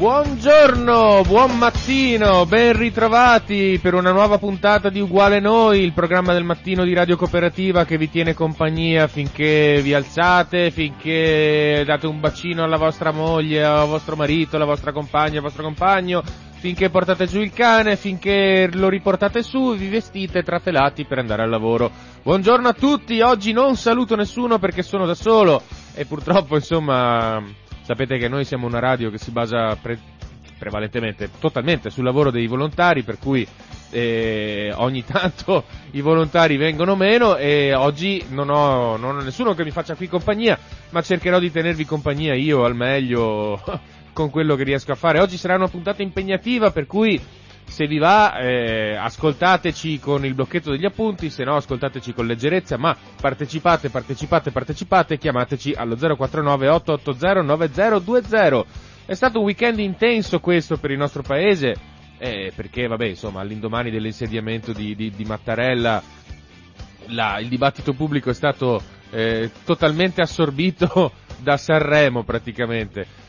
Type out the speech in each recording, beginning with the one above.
Buongiorno, buon mattino, ben ritrovati per una nuova puntata di Uguale Noi, il programma del mattino di Radio Cooperativa che vi tiene compagnia finché vi alzate, finché date un bacino alla vostra moglie, al vostro marito, alla vostra compagna, al vostro compagno, finché portate giù il cane, finché lo riportate su, vi vestite tratelati per andare al lavoro. Buongiorno a tutti, oggi non saluto nessuno perché sono da solo e purtroppo insomma Sapete che noi siamo una radio che si basa pre- prevalentemente, totalmente sul lavoro dei volontari, per cui eh, ogni tanto i volontari vengono meno e oggi non ho, non ho nessuno che mi faccia qui compagnia, ma cercherò di tenervi compagnia io al meglio con quello che riesco a fare. Oggi sarà una puntata impegnativa, per cui se vi va eh, ascoltateci con il blocchetto degli appunti, se no ascoltateci con leggerezza, ma partecipate, partecipate, partecipate, chiamateci allo 049 880 9020. È stato un weekend intenso questo per il nostro paese, eh, perché vabbè, insomma, all'indomani dell'insediamento di, di, di Mattarella la, il dibattito pubblico è stato eh, totalmente assorbito da Sanremo praticamente.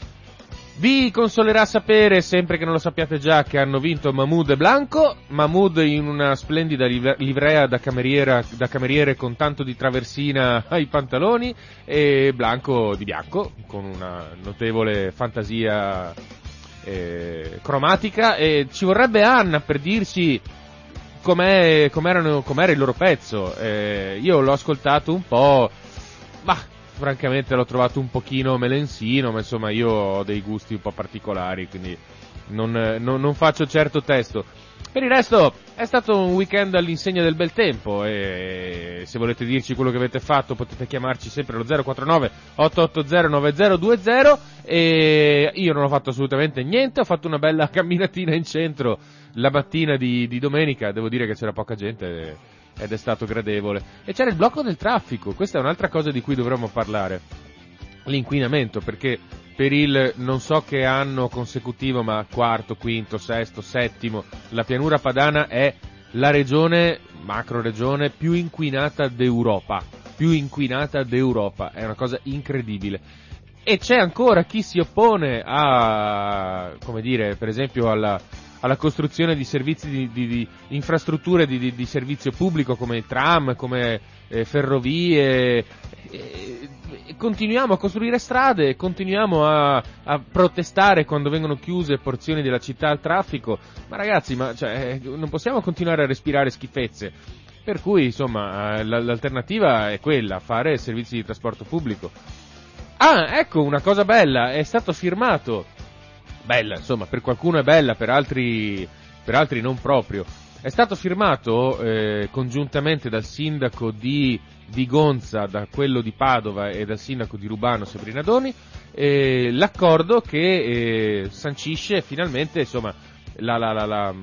Vi consolerà sapere, sempre che non lo sappiate già, che hanno vinto Mahmoud e Blanco. Mahmoud in una splendida livrea da, da cameriere con tanto di traversina ai pantaloni e Blanco di bianco, con una notevole fantasia eh, cromatica. E ci vorrebbe Anna per dirci com'è, com'era il loro pezzo. Eh, io l'ho ascoltato un po', bah, francamente l'ho trovato un pochino melensino, ma insomma io ho dei gusti un po' particolari, quindi non, non, non faccio certo testo. Per il resto è stato un weekend all'insegna del bel tempo e se volete dirci quello che avete fatto potete chiamarci sempre allo 049 880 9020 e io non ho fatto assolutamente niente, ho fatto una bella camminatina in centro la mattina di, di domenica, devo dire che c'era poca gente ed è stato gradevole. E c'era il blocco del traffico, questa è un'altra cosa di cui dovremmo parlare. L'inquinamento, perché per il non so che anno consecutivo, ma quarto, quinto, sesto, settimo, la pianura padana è la regione, macro regione, più inquinata d'Europa. Più inquinata d'Europa, è una cosa incredibile. E c'è ancora chi si oppone a, come dire, per esempio alla, alla costruzione di servizi di, di, di infrastrutture di, di, servizio pubblico come tram, come eh, ferrovie. E, continuiamo a costruire strade, continuiamo a, a, protestare quando vengono chiuse porzioni della città al traffico. Ma ragazzi, ma, cioè, non possiamo continuare a respirare schifezze. Per cui, insomma, eh, l'alternativa è quella, fare servizi di trasporto pubblico. Ah, ecco una cosa bella, è stato firmato bella, insomma, per qualcuno è bella, per altri, per altri non proprio. È stato firmato eh, congiuntamente dal sindaco di Vigonza, da quello di Padova e dal sindaco di Rubano Sebrinadoni eh, l'accordo che eh, sancisce finalmente insomma, la, la, la,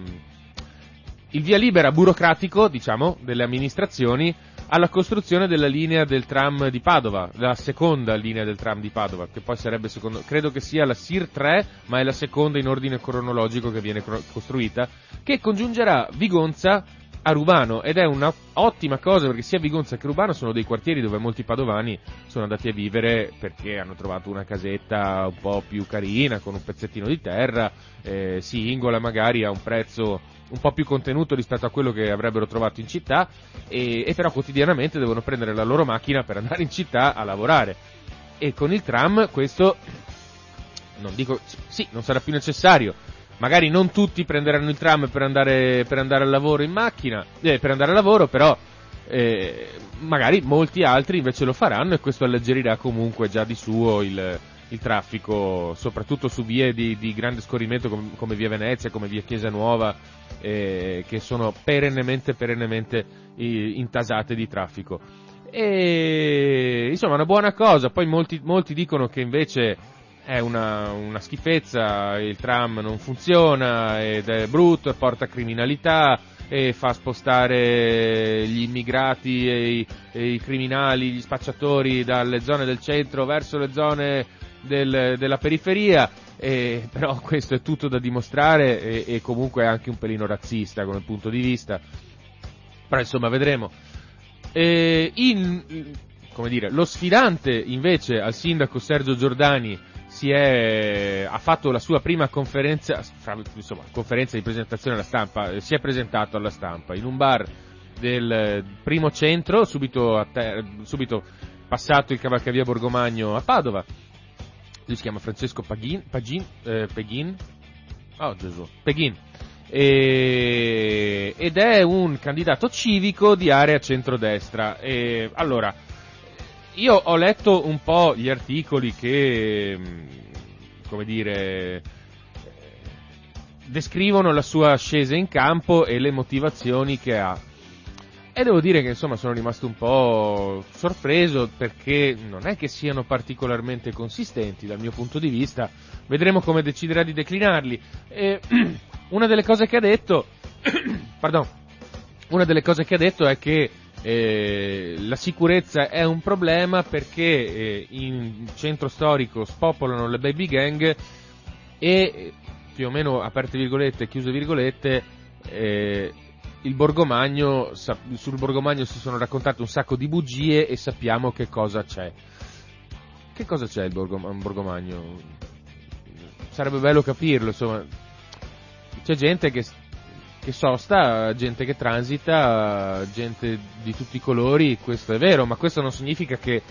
il via libera burocratico diciamo, delle amministrazioni alla costruzione della linea del tram di Padova, la seconda linea del tram di Padova, che poi sarebbe secondo, credo che sia la SIR 3, ma è la seconda in ordine cronologico che viene costruita, che congiungerà Vigonza a Rubano ed è un'ottima cosa perché sia Vigonza che Rubano sono dei quartieri dove molti padovani sono andati a vivere perché hanno trovato una casetta un po' più carina con un pezzettino di terra, eh, singola magari a un prezzo un po' più contenuto rispetto a quello che avrebbero trovato in città e, e però quotidianamente devono prendere la loro macchina per andare in città a lavorare. E con il tram questo non dico sì non sarà più necessario. Magari non tutti prenderanno il tram per andare, per andare al lavoro in macchina eh, per andare al lavoro però eh, magari molti altri invece lo faranno e questo alleggerirà comunque già di suo il, il traffico, soprattutto su vie di, di grande scorrimento come, come, via Venezia, come via Chiesa Nuova, eh, che sono perennemente, perennemente intasate di traffico. E insomma, una buona cosa. Poi molti, molti dicono che invece è una, una, schifezza, il tram non funziona ed è brutto e porta criminalità e fa spostare gli immigrati e i, e i criminali, gli spacciatori dalle zone del centro verso le zone del, della periferia. E, però questo è tutto da dimostrare e, e comunque è anche un pelino razzista come punto di vista. Però insomma vedremo. E in, come dire, lo sfidante invece al sindaco Sergio Giordani è, ha fatto la sua prima conferenza, insomma, conferenza di presentazione alla stampa, eh, si è presentato alla stampa in un bar del primo centro, subito, te, subito passato il cavalcavia Borgomagno a Padova. Lui si chiama Francesco Paghin, Pagin, eh, Peghin, oh Gesù, Peghin, e, ed è un candidato civico di area centrodestra. E, allora, io ho letto un po' gli articoli che, mm, come dire, descrivono la sua scesa in campo e le motivazioni che ha. E devo dire che insomma sono rimasto un po' sorpreso perché non è che siano particolarmente consistenti dal mio punto di vista. Vedremo come deciderà di declinarli. E, una delle cose che ha detto, pardon, una delle cose che ha detto è che eh, la sicurezza è un problema perché eh, in centro storico spopolano le baby gang e più o meno aperte virgolette chiuse virgolette eh, il Borgomagno, sul Borgomagno si sono raccontate un sacco di bugie e sappiamo che cosa c'è. Che cosa c'è il Borgomagno? Sarebbe bello capirlo, insomma. C'è gente che che sosta, gente che transita, gente di tutti i colori, questo è vero, ma questo non significa che,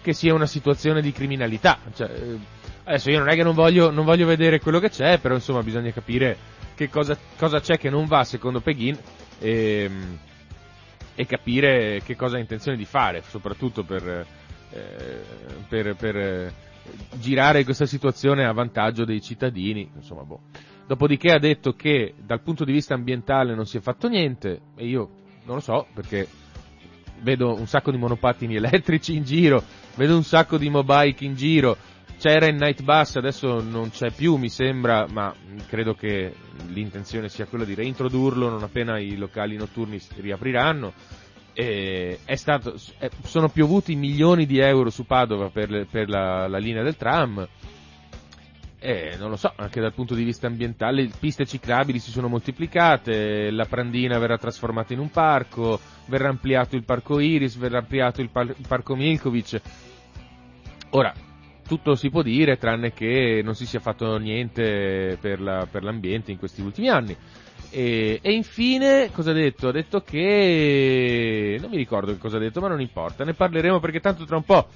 che sia una situazione di criminalità. Cioè, eh, adesso io non è che non voglio, non voglio, vedere quello che c'è, però insomma bisogna capire che cosa, cosa c'è che non va secondo Peghin e, ehm, e, capire che cosa ha intenzione di fare, soprattutto per, eh, per, per eh, girare questa situazione a vantaggio dei cittadini. Insomma, boh. Dopodiché ha detto che dal punto di vista ambientale non si è fatto niente e io non lo so perché vedo un sacco di monopattini elettrici in giro, vedo un sacco di mobike in giro, c'era il night bus, adesso non c'è più mi sembra, ma credo che l'intenzione sia quella di reintrodurlo non appena i locali notturni si riapriranno. Stato, sono piovuti milioni di euro su Padova per, per la, la linea del tram, eh, non lo so, anche dal punto di vista ambientale, piste ciclabili si sono moltiplicate, la Prandina verrà trasformata in un parco, verrà ampliato il parco Iris, verrà ampliato il, par- il parco Milkovic. Ora, tutto si può dire tranne che non si sia fatto niente per, la, per l'ambiente in questi ultimi anni. E, e, infine, cosa ha detto? Ha detto che... non mi ricordo che cosa ha detto, ma non importa, ne parleremo perché tanto tra un po'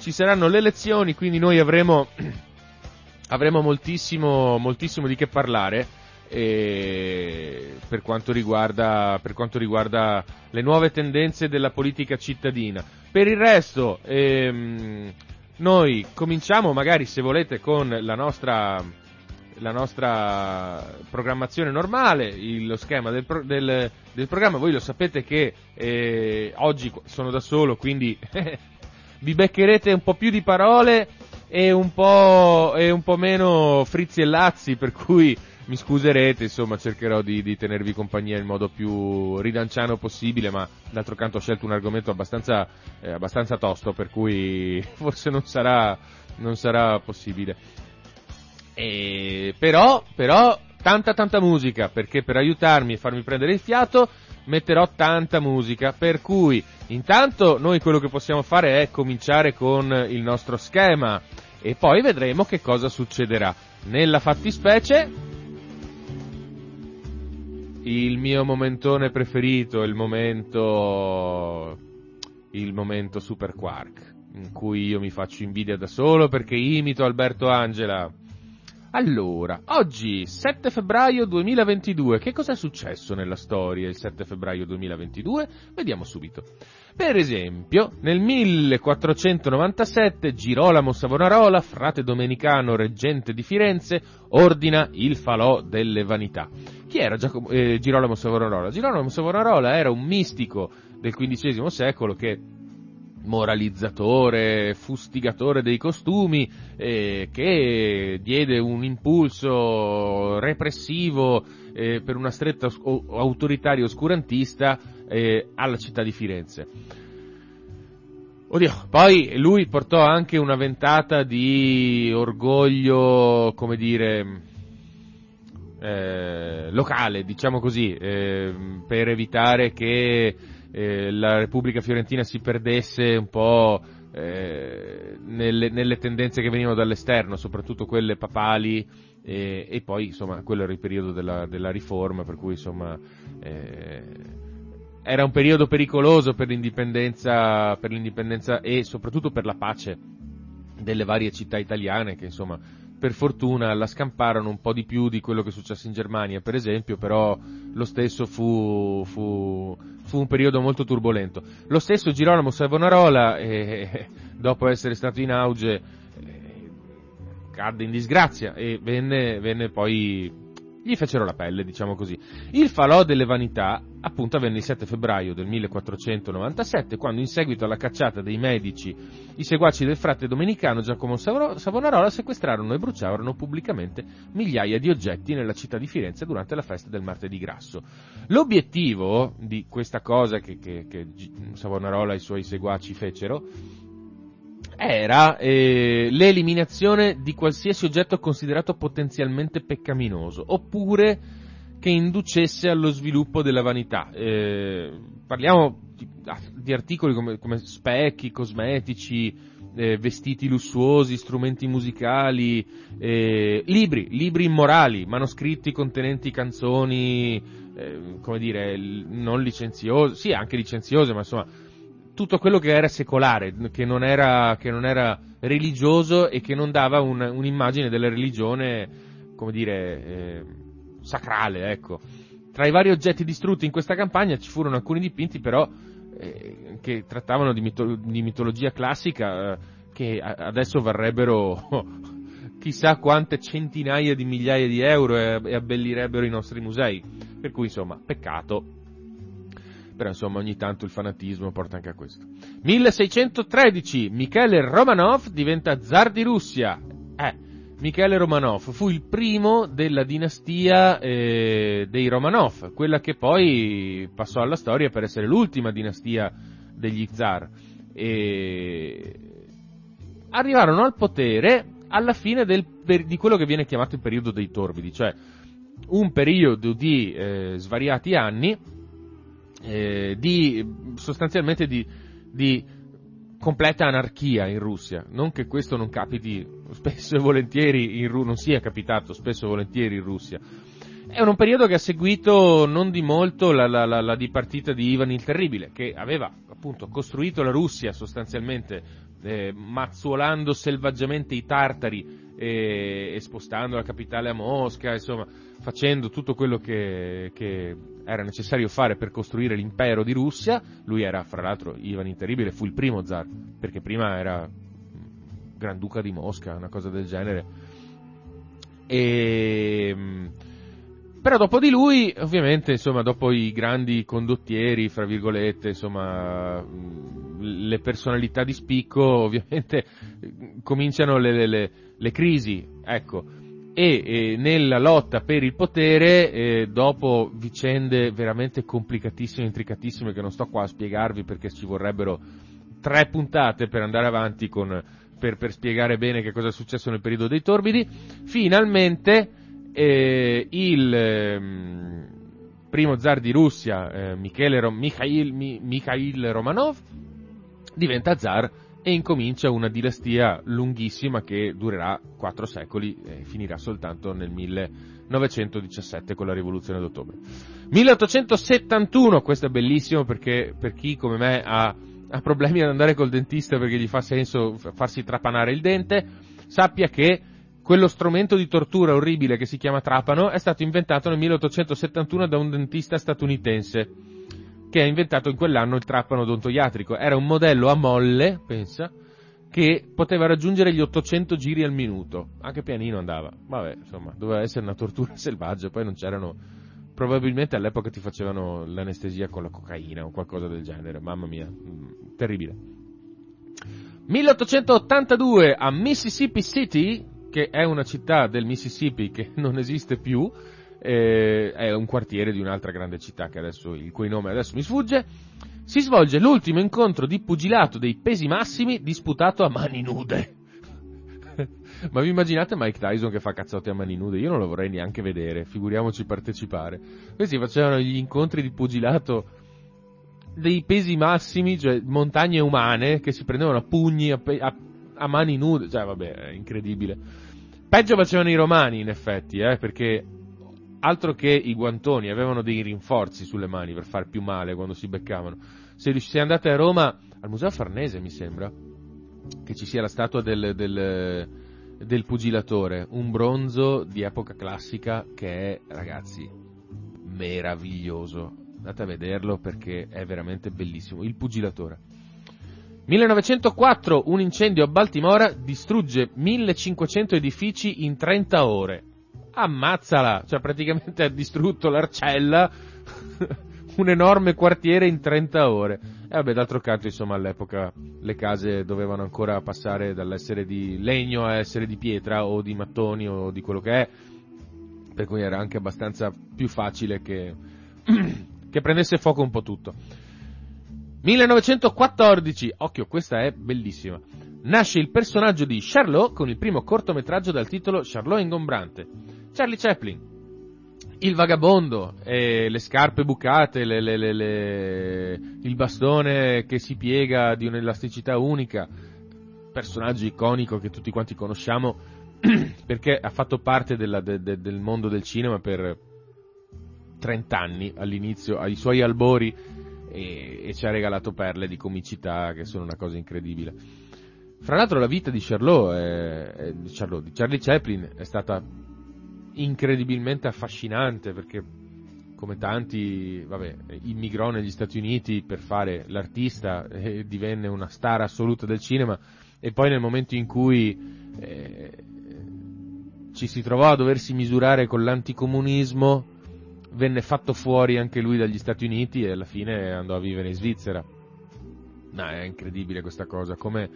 ci saranno le elezioni, quindi noi avremo avremo moltissimo, moltissimo di che parlare per, quanto riguarda, per, quanto riguarda, le nuove tendenze della politica cittadina. Per il resto, ehm, noi cominciamo magari se volete con la nostra, la nostra programmazione normale, il, lo schema del, del, del, programma, voi lo sapete che eh, oggi sono da solo, quindi vi beccherete un po' più di parole e un po', e un po meno frizzi e lazzi, per cui mi scuserete, insomma cercherò di, di, tenervi compagnia in modo più ridanciano possibile, ma d'altro canto ho scelto un argomento abbastanza, eh, abbastanza tosto, per cui forse non sarà, non sarà possibile. E, però, però, tanta tanta musica, perché per aiutarmi e farmi prendere il fiato metterò tanta musica, per cui intanto noi quello che possiamo fare è cominciare con il nostro schema e poi vedremo che cosa succederà. Nella fattispecie, il mio momentone preferito, il momento, il momento Super Quark, in cui io mi faccio invidia da solo perché imito Alberto Angela. Allora, oggi 7 febbraio 2022, che cosa è successo nella storia il 7 febbraio 2022? Vediamo subito. Per esempio, nel 1497 Girolamo Savonarola, frate domenicano reggente di Firenze, ordina il falò delle vanità. Chi era Giacomo, eh, Girolamo Savonarola? Girolamo Savonarola era un mistico del XV secolo che moralizzatore, fustigatore dei costumi, eh, che diede un impulso repressivo eh, per una stretta autoritaria oscurantista eh, alla città di Firenze. Oddio, poi lui portò anche una ventata di orgoglio, come dire, eh, locale, diciamo così, eh, per evitare che eh, la Repubblica Fiorentina si perdesse un po' eh, nelle, nelle, tendenze che venivano dall'esterno, soprattutto quelle papali, e, e poi insomma quello era il periodo della, della riforma, per cui insomma eh, era un periodo pericoloso per l'indipendenza, per l'indipendenza e soprattutto per la pace delle varie città italiane che insomma per fortuna la scamparono un po' di più di quello che successe in Germania, per esempio, però lo stesso fu, fu, fu un periodo molto turbolento. Lo stesso Girolamo Savonarola, eh, dopo essere stato in auge, eh, cadde in disgrazia e venne, venne poi gli fecero la pelle, diciamo così. Il falò delle vanità appunto avvenne il 7 febbraio del 1497, quando in seguito alla cacciata dei medici, i seguaci del frate domenicano Giacomo Savonarola sequestrarono e bruciarono pubblicamente migliaia di oggetti nella città di Firenze durante la festa del martedì grasso. L'obiettivo di questa cosa che, che, che Savonarola e i suoi seguaci fecero era eh, l'eliminazione di qualsiasi oggetto considerato potenzialmente peccaminoso, oppure che inducesse allo sviluppo della vanità. Eh, parliamo di, ah, di articoli come, come, specchi, cosmetici, eh, vestiti lussuosi, strumenti musicali, eh, libri, libri immorali, manoscritti contenenti canzoni, eh, come dire, non licenziose, sì anche licenziose, ma insomma tutto quello che era secolare, che non era, che non era religioso e che non dava un, un'immagine della religione, come dire, eh, sacrale, ecco. Tra i vari oggetti distrutti in questa campagna ci furono alcuni dipinti però eh, che trattavano di, mito- di mitologia classica eh, che a- adesso varrebbero chissà quante centinaia di migliaia di euro e, e abbellirebbero i nostri musei. Per cui insomma, peccato però insomma ogni tanto il fanatismo porta anche a questo. 1613, Michele Romanov diventa zar di Russia. Eh, Michele Romanov fu il primo della dinastia eh, dei Romanov, quella che poi passò alla storia per essere l'ultima dinastia degli zar. E... Arrivarono al potere alla fine del, di quello che viene chiamato il periodo dei torbidi, cioè un periodo di eh, svariati anni eh, di, sostanzialmente di, di, completa anarchia in Russia. Non che questo non capiti spesso e volentieri in Russia, non sia capitato spesso e volentieri in Russia. È un periodo che ha seguito non di molto la, la, la, la dipartita di Ivan il Terribile, che aveva appunto costruito la Russia sostanzialmente eh, mazzuolando selvaggiamente i tartari e, e, spostando la capitale a Mosca, insomma, facendo tutto quello che, che, era necessario fare per costruire l'impero di Russia. Lui era, fra l'altro, Ivan il Terribile, fu il primo zar, perché prima era Granduca di Mosca, una cosa del genere. E, però dopo di lui, ovviamente, insomma, dopo i grandi condottieri, fra virgolette, insomma, le personalità di spicco, ovviamente, cominciano le, le, le crisi, ecco. E, e, nella lotta per il potere, eh, dopo vicende veramente complicatissime, intricatissime, che non sto qua a spiegarvi perché ci vorrebbero tre puntate per andare avanti con, per, per spiegare bene che cosa è successo nel periodo dei torbidi, finalmente eh, il eh, primo zar di Russia, eh, Michele, Mikhail, Mikhail Romanov, diventa zar e incomincia una dinastia lunghissima che durerà quattro secoli e finirà soltanto nel 1917 con la rivoluzione d'ottobre. 1871, questo è bellissimo perché per chi come me ha, ha problemi ad andare col dentista perché gli fa senso farsi trapanare il dente, sappia che quello strumento di tortura orribile che si chiama trapano è stato inventato nel 1871 da un dentista statunitense che ha inventato in quell'anno il trapano odontoiatrico. Era un modello a molle, pensa, che poteva raggiungere gli 800 giri al minuto. Anche pianino andava. Vabbè, insomma, doveva essere una tortura selvaggia, poi non c'erano... Probabilmente all'epoca ti facevano l'anestesia con la cocaina o qualcosa del genere. Mamma mia, mm, terribile. 1882 a Mississippi City, che è una città del Mississippi che non esiste più, eh, è un quartiere di un'altra grande città adesso, il cui nome adesso mi sfugge, si svolge l'ultimo incontro di pugilato dei pesi massimi disputato a mani nude. Ma vi immaginate Mike Tyson che fa cazzotti a mani nude? Io non lo vorrei neanche vedere, figuriamoci partecipare. Questi facevano gli incontri di pugilato dei pesi massimi, cioè montagne umane che si prendevano a pugni, a, a, a mani nude, cioè vabbè, è incredibile. Peggio facevano i romani in effetti, eh, perché altro che i guantoni, avevano dei rinforzi sulle mani per far più male quando si beccavano. Se, se andate a Roma, al Museo Farnese mi sembra, che ci sia la statua del, del, del pugilatore, un bronzo di epoca classica che è, ragazzi, meraviglioso. Andate a vederlo perché è veramente bellissimo. Il pugilatore. 1904 un incendio a Baltimora distrugge 1500 edifici in 30 ore ammazzala, cioè praticamente ha distrutto l'Arcella, un enorme quartiere in 30 ore. E vabbè, d'altro canto, insomma, all'epoca le case dovevano ancora passare dall'essere di legno a essere di pietra o di mattoni o di quello che è, per cui era anche abbastanza più facile che, che prendesse fuoco un po' tutto. 1914, occhio, questa è bellissima. Nasce il personaggio di Charlot con il primo cortometraggio dal titolo Charlot ingombrante Charlie Chaplin, il vagabondo, eh, le scarpe bucate, le, le, le, il bastone che si piega di un'elasticità unica, personaggio iconico che tutti quanti conosciamo perché ha fatto parte della, de, de, del mondo del cinema per 30 anni all'inizio, ai suoi albori e, e, ci ha regalato perle di comicità che sono una cosa incredibile. Fra l'altro la vita di Charlot, è, è, Charlot, di Charlie Chaplin è stata incredibilmente affascinante perché come tanti, vabbè, immigrò negli Stati Uniti per fare l'artista e divenne una star assoluta del cinema e poi nel momento in cui eh, ci si trovò a doversi misurare con l'anticomunismo venne fatto fuori anche lui dagli Stati Uniti e alla fine andò a vivere in Svizzera. No, è incredibile questa cosa, come,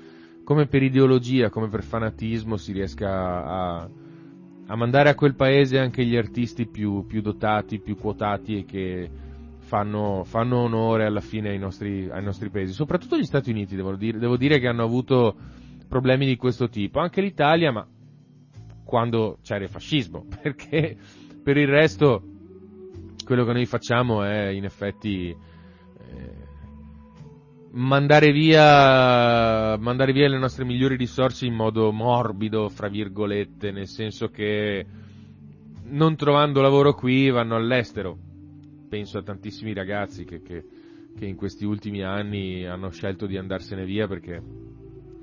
come per ideologia, come per fanatismo si riesca a, a mandare a quel paese anche gli artisti più, più dotati, più quotati e che fanno, fanno onore alla fine ai nostri, ai nostri, paesi, soprattutto gli Stati Uniti, devo dire, devo dire che hanno avuto problemi di questo tipo, anche l'Italia, ma quando c'era il fascismo, perché per il resto quello che noi facciamo è in effetti mandare via, mandare via le nostre migliori risorse in modo morbido, fra virgolette, nel senso che non trovando lavoro qui vanno all'estero. Penso a tantissimi ragazzi che, che, che in questi ultimi anni hanno scelto di andarsene via perché,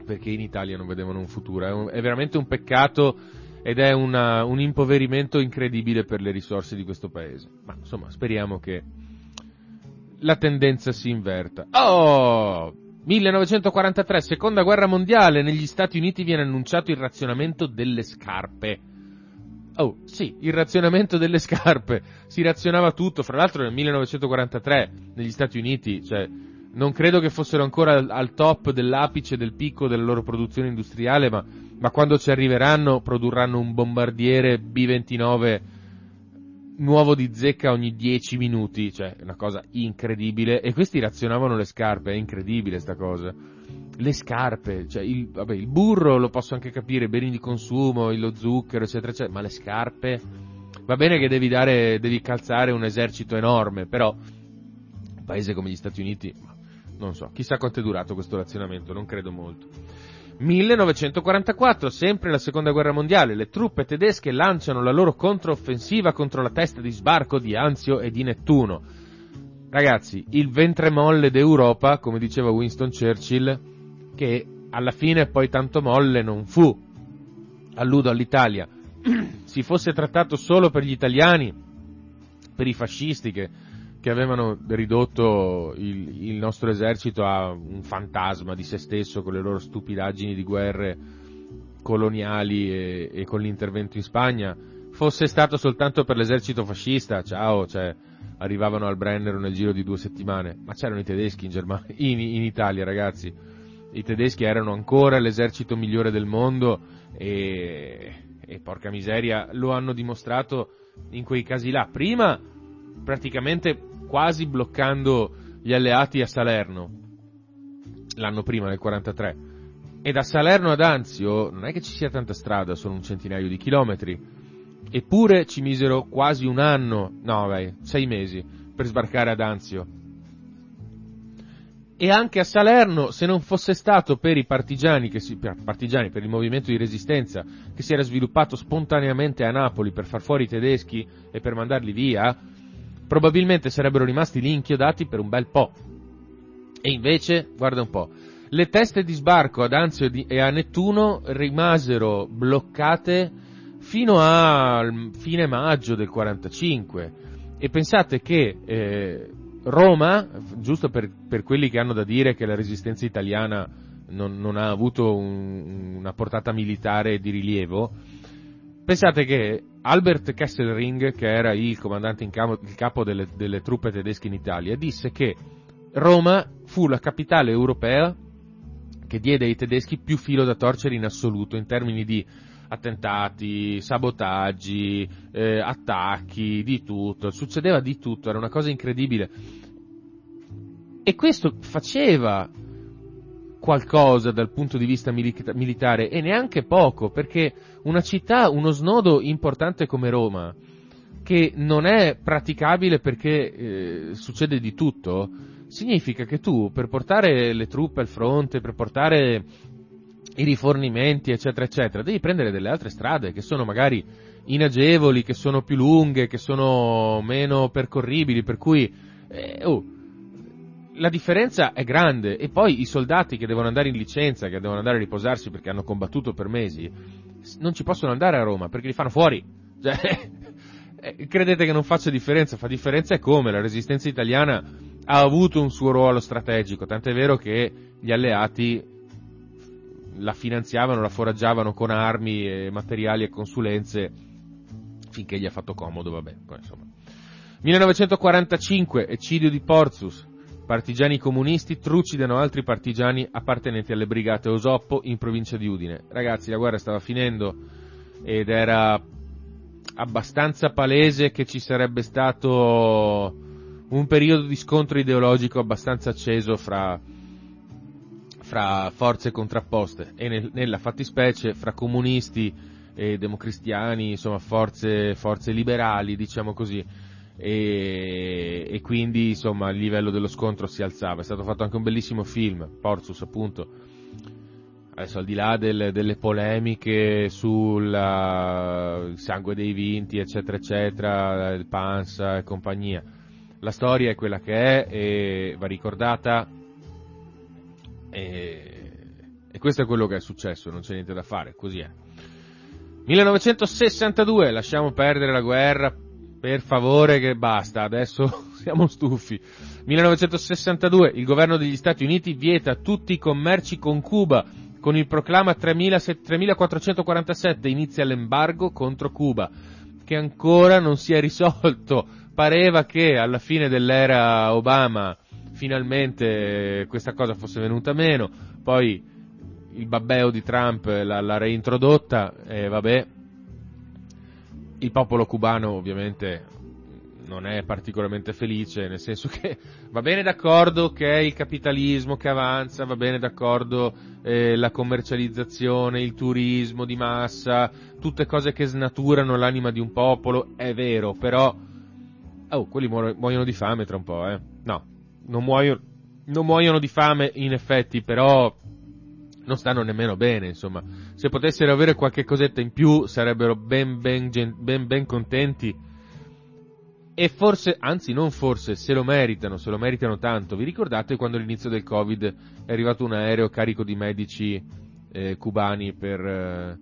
perché in Italia non vedevano un futuro. È, un, è veramente un peccato ed è una, un impoverimento incredibile per le risorse di questo paese. Ma insomma, speriamo che, la tendenza si inverta. Oh! 1943, seconda guerra mondiale, negli Stati Uniti viene annunciato il razionamento delle scarpe. Oh, sì, il razionamento delle scarpe. Si razionava tutto, fra l'altro nel 1943 negli Stati Uniti, cioè, non credo che fossero ancora al top dell'apice del picco della loro produzione industriale, ma, ma quando ci arriveranno produrranno un bombardiere B-29 nuovo di zecca ogni 10 minuti, cioè una cosa incredibile. E questi razionavano le scarpe, è incredibile sta cosa. Le scarpe, cioè il, vabbè, il burro lo posso anche capire, beni di consumo, lo zucchero, eccetera, eccetera, ma le scarpe, va bene che devi dare, devi calzare un esercito enorme, però un paese come gli Stati Uniti, non so, chissà quanto è durato questo razionamento, non credo molto. 1944, sempre la seconda guerra mondiale, le truppe tedesche lanciano la loro controffensiva contro la testa di sbarco di Anzio e di Nettuno. Ragazzi, il ventre molle d'Europa, come diceva Winston Churchill, che alla fine poi tanto molle non fu. alludo all'Italia, si fosse trattato solo per gli italiani, per i fascisti che, che avevano ridotto il, il, nostro esercito a un fantasma di se stesso con le loro stupidaggini di guerre coloniali e, e con l'intervento in Spagna, fosse stato soltanto per l'esercito fascista, ciao, cioè, arrivavano al Brennero nel giro di due settimane, ma c'erano i tedeschi in, Germania, in, in Italia, ragazzi. I tedeschi erano ancora l'esercito migliore del mondo e, e porca miseria, lo hanno dimostrato in quei casi là. Prima, praticamente quasi bloccando gli alleati a Salerno, l'anno prima, nel 43. E da Salerno ad Anzio non è che ci sia tanta strada, sono un centinaio di chilometri. Eppure ci misero quasi un anno, no, beh, sei mesi, per sbarcare ad Anzio. E anche a Salerno, se non fosse stato per i partigiani, si, per, partigiani, per il movimento di resistenza che si era sviluppato spontaneamente a Napoli per far fuori i tedeschi e per mandarli via, probabilmente sarebbero rimasti lì inchiodati per un bel po'. E invece, guarda un po', le teste di sbarco ad Anzio e a Nettuno rimasero bloccate fino a fine maggio del 45 e pensate che eh, Roma, giusto per, per, quelli che hanno da dire che la resistenza italiana non, non ha avuto un, una portata militare di rilievo, pensate che Albert Kesselring, che era il comandante in capo, il capo delle, delle truppe tedesche in Italia, disse che Roma fu la capitale europea che diede ai tedeschi più filo da torcere in assoluto in termini di attentati, sabotaggi, eh, attacchi, di tutto, succedeva di tutto, era una cosa incredibile. E questo faceva qualcosa dal punto di vista militare e neanche poco, perché una città, uno snodo importante come Roma, che non è praticabile perché eh, succede di tutto, significa che tu per portare le truppe al fronte, per portare i rifornimenti, eccetera, eccetera, devi prendere delle altre strade che sono magari inagevoli, che sono più lunghe, che sono meno percorribili, per cui eh, oh, la differenza è grande e poi i soldati che devono andare in licenza, che devono andare a riposarsi perché hanno combattuto per mesi, non ci possono andare a Roma perché li fanno fuori. Cioè, eh, credete che non faccia differenza? Fa differenza è come la resistenza italiana ha avuto un suo ruolo strategico, tant'è vero che gli alleati la finanziavano, la foraggiavano con armi e materiali e consulenze finché gli ha fatto comodo, vabbè, insomma. 1945, eccidio di Porzus. Partigiani comunisti trucidano altri partigiani appartenenti alle brigate Osoppo in provincia di Udine. Ragazzi, la guerra stava finendo ed era abbastanza palese che ci sarebbe stato un periodo di scontro ideologico abbastanza acceso fra fra forze contrapposte e nel, nella fattispecie fra comunisti e democristiani, insomma forze, forze liberali, diciamo così. E, e, quindi insomma il livello dello scontro si alzava. È stato fatto anche un bellissimo film, Porzus appunto. Adesso al di là del, delle polemiche sul sangue dei vinti, eccetera, eccetera, il Panza e compagnia, la storia è quella che è e va ricordata e, e questo è quello che è successo, non c'è niente da fare, così è. 1962, lasciamo perdere la guerra, per favore che basta, adesso siamo stufi. 1962, il governo degli Stati Uniti vieta tutti i commerci con Cuba, con il proclama 3447 inizia l'embargo contro Cuba, che ancora non si è risolto. Pareva che alla fine dell'era Obama finalmente questa cosa fosse venuta meno, poi il babbeo di Trump l'ha, l'ha reintrodotta e vabbè, il popolo cubano ovviamente non è particolarmente felice, nel senso che va bene d'accordo che è il capitalismo che avanza, va bene d'accordo eh, la commercializzazione, il turismo di massa, tutte cose che snaturano l'anima di un popolo, è vero, però oh, quelli muoiono di fame tra un po', eh. No, non muoiono, non muoiono di fame in effetti, però non stanno nemmeno bene, insomma. Se potessero avere qualche cosetta in più sarebbero ben ben, ben, ben contenti. E forse, anzi non forse, se lo meritano, se lo meritano tanto. Vi ricordate quando all'inizio del Covid è arrivato un aereo carico di medici eh, cubani per, eh,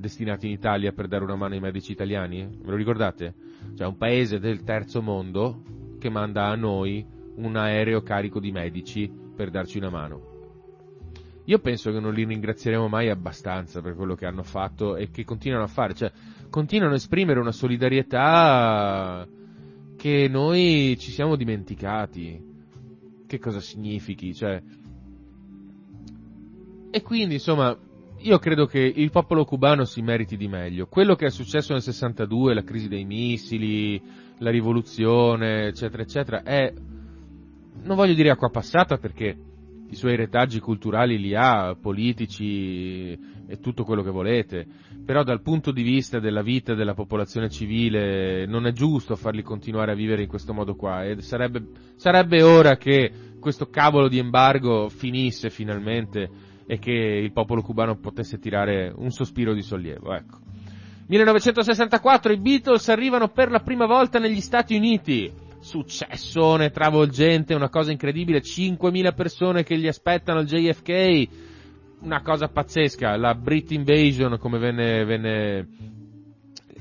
destinati in Italia per dare una mano ai medici italiani? Ve lo ricordate? Cioè un paese del terzo mondo che manda a noi un aereo carico di medici per darci una mano. Io penso che non li ringrazieremo mai abbastanza per quello che hanno fatto e che continuano a fare, cioè continuano a esprimere una solidarietà che noi ci siamo dimenticati. Che cosa significhi, cioè e quindi, insomma, io credo che il popolo cubano si meriti di meglio. Quello che è successo nel 62, la crisi dei missili, la rivoluzione, eccetera, eccetera, è, non voglio dire acqua passata perché i suoi retaggi culturali li ha, politici e tutto quello che volete, però dal punto di vista della vita della popolazione civile non è giusto farli continuare a vivere in questo modo qua e sarebbe, sarebbe ora che questo cavolo di embargo finisse finalmente e che il popolo cubano potesse tirare un sospiro di sollievo. Ecco. 1964 i Beatles arrivano per la prima volta negli Stati Uniti. Successone travolgente, una cosa incredibile, 5.000 persone che gli aspettano al JFK, una cosa pazzesca, la Brit Invasion come venne, venne,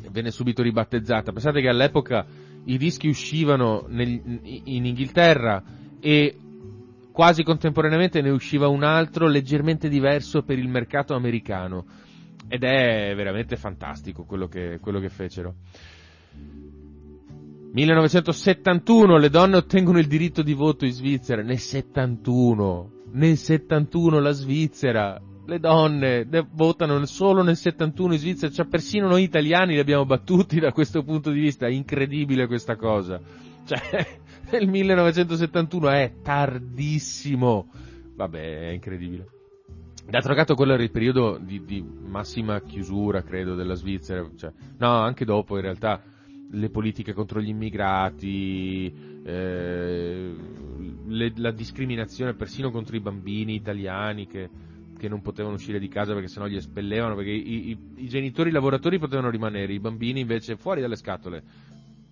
venne subito ribattezzata. Pensate che all'epoca i dischi uscivano nel, in Inghilterra e Quasi contemporaneamente ne usciva un altro leggermente diverso per il mercato americano ed è veramente fantastico quello che, quello che fecero. 1971 le donne ottengono il diritto di voto in Svizzera, nel 71, nel 71 la Svizzera, le donne votano solo nel 71 in Svizzera, cioè persino noi italiani li abbiamo battuti da questo punto di vista, è incredibile questa cosa. Cioè, nel 1971 è tardissimo. Vabbè, è incredibile. D'altro canto quello era il periodo di, di massima chiusura, credo, della Svizzera. Cioè, no, anche dopo in realtà le politiche contro gli immigrati, eh, le, la discriminazione persino contro i bambini italiani che, che, non potevano uscire di casa perché sennò li espellevano, perché i, i, i genitori lavoratori potevano rimanere, i bambini invece fuori dalle scatole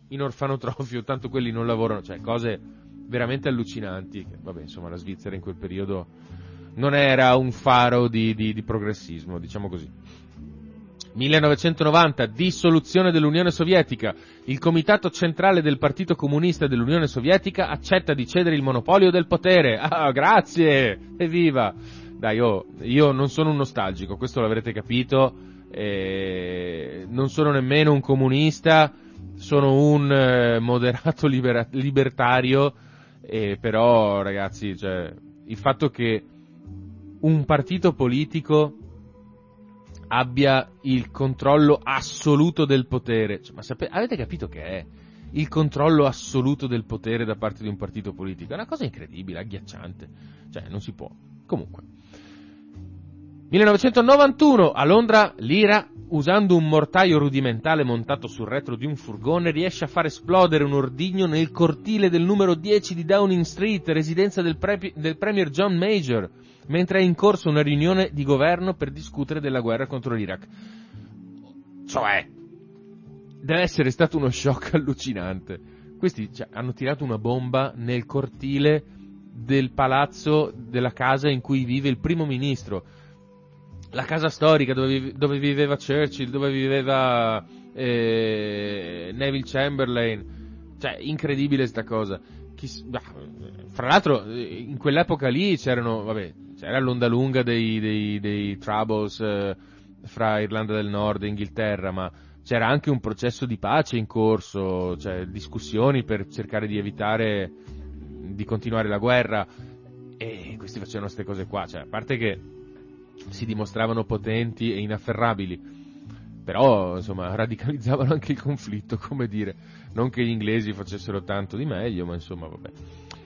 in orfanotrofio, tanto quelli non lavorano, cioè cose veramente allucinanti. Vabbè, insomma, la Svizzera in quel periodo non era un faro di, di, di progressismo, diciamo così. 1990, dissoluzione dell'Unione Sovietica. Il Comitato Centrale del Partito Comunista dell'Unione Sovietica accetta di cedere il monopolio del potere. Ah, grazie! Evviva! Dai, oh, io non sono un nostalgico, questo l'avrete capito. Eh, non sono nemmeno un comunista sono un eh, moderato libera- libertario, eh, però ragazzi, cioè, il fatto che un partito politico abbia il controllo assoluto del potere, cioè, ma sape- avete capito che è? Il controllo assoluto del potere da parte di un partito politico è una cosa incredibile, agghiacciante, cioè non si può. Comunque. 1991 a Londra l'IRA usando un mortaio rudimentale montato sul retro di un furgone, riesce a far esplodere un ordigno nel cortile del numero 10 di Downing Street, residenza del, pre- del Premier John Major, mentre è in corso una riunione di governo per discutere della guerra contro l'Iraq. Cioè, deve essere stato uno shock allucinante. Questi cioè, hanno tirato una bomba nel cortile del palazzo della casa in cui vive il primo ministro la casa storica dove, dove viveva Churchill, dove viveva eh, Neville Chamberlain. Cioè, incredibile sta cosa. Chi, fra l'altro, in quell'epoca lì c'erano, vabbè, c'era l'onda lunga dei, dei, dei troubles eh, fra Irlanda del Nord e Inghilterra, ma c'era anche un processo di pace in corso, cioè discussioni per cercare di evitare di continuare la guerra e questi facevano queste cose qua, cioè, a parte che si dimostravano potenti e inafferrabili, però insomma radicalizzavano anche il conflitto, come dire, non che gli inglesi facessero tanto di meglio, ma insomma vabbè.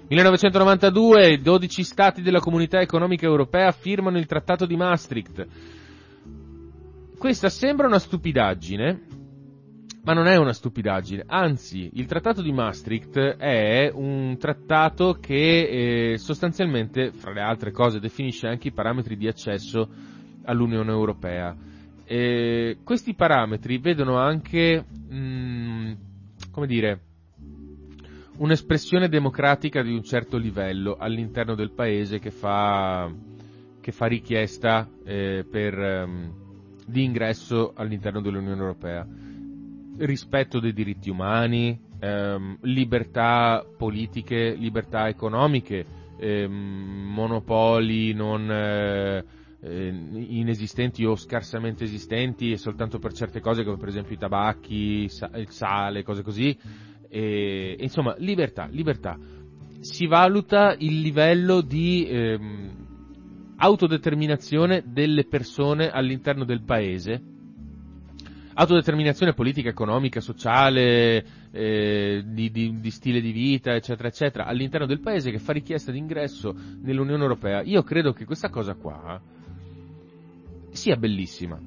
1992 i 12 stati della comunità economica europea firmano il trattato di Maastricht. Questa sembra una stupidaggine, ma non è una stupidaggine, anzi il trattato di Maastricht è un trattato che eh, sostanzialmente, fra le altre cose, definisce anche i parametri di accesso all'Unione Europea. E questi parametri vedono anche, mh, mm, come dire, un'espressione democratica di un certo livello all'interno del paese che fa, che fa richiesta eh, per, um, di ingresso all'interno dell'Unione Europea. Rispetto dei diritti umani, ehm, libertà politiche, libertà economiche, ehm, monopoli non eh, inesistenti o scarsamente esistenti e soltanto per certe cose come per esempio i tabacchi, il sale, cose così. E, insomma, libertà, libertà. Si valuta il livello di ehm, autodeterminazione delle persone all'interno del paese, autodeterminazione politica, economica, sociale, eh, di, di, di, stile di vita, eccetera, eccetera, all'interno del paese che fa richiesta di ingresso nell'Unione Europea. Io credo che questa cosa qua sia bellissima.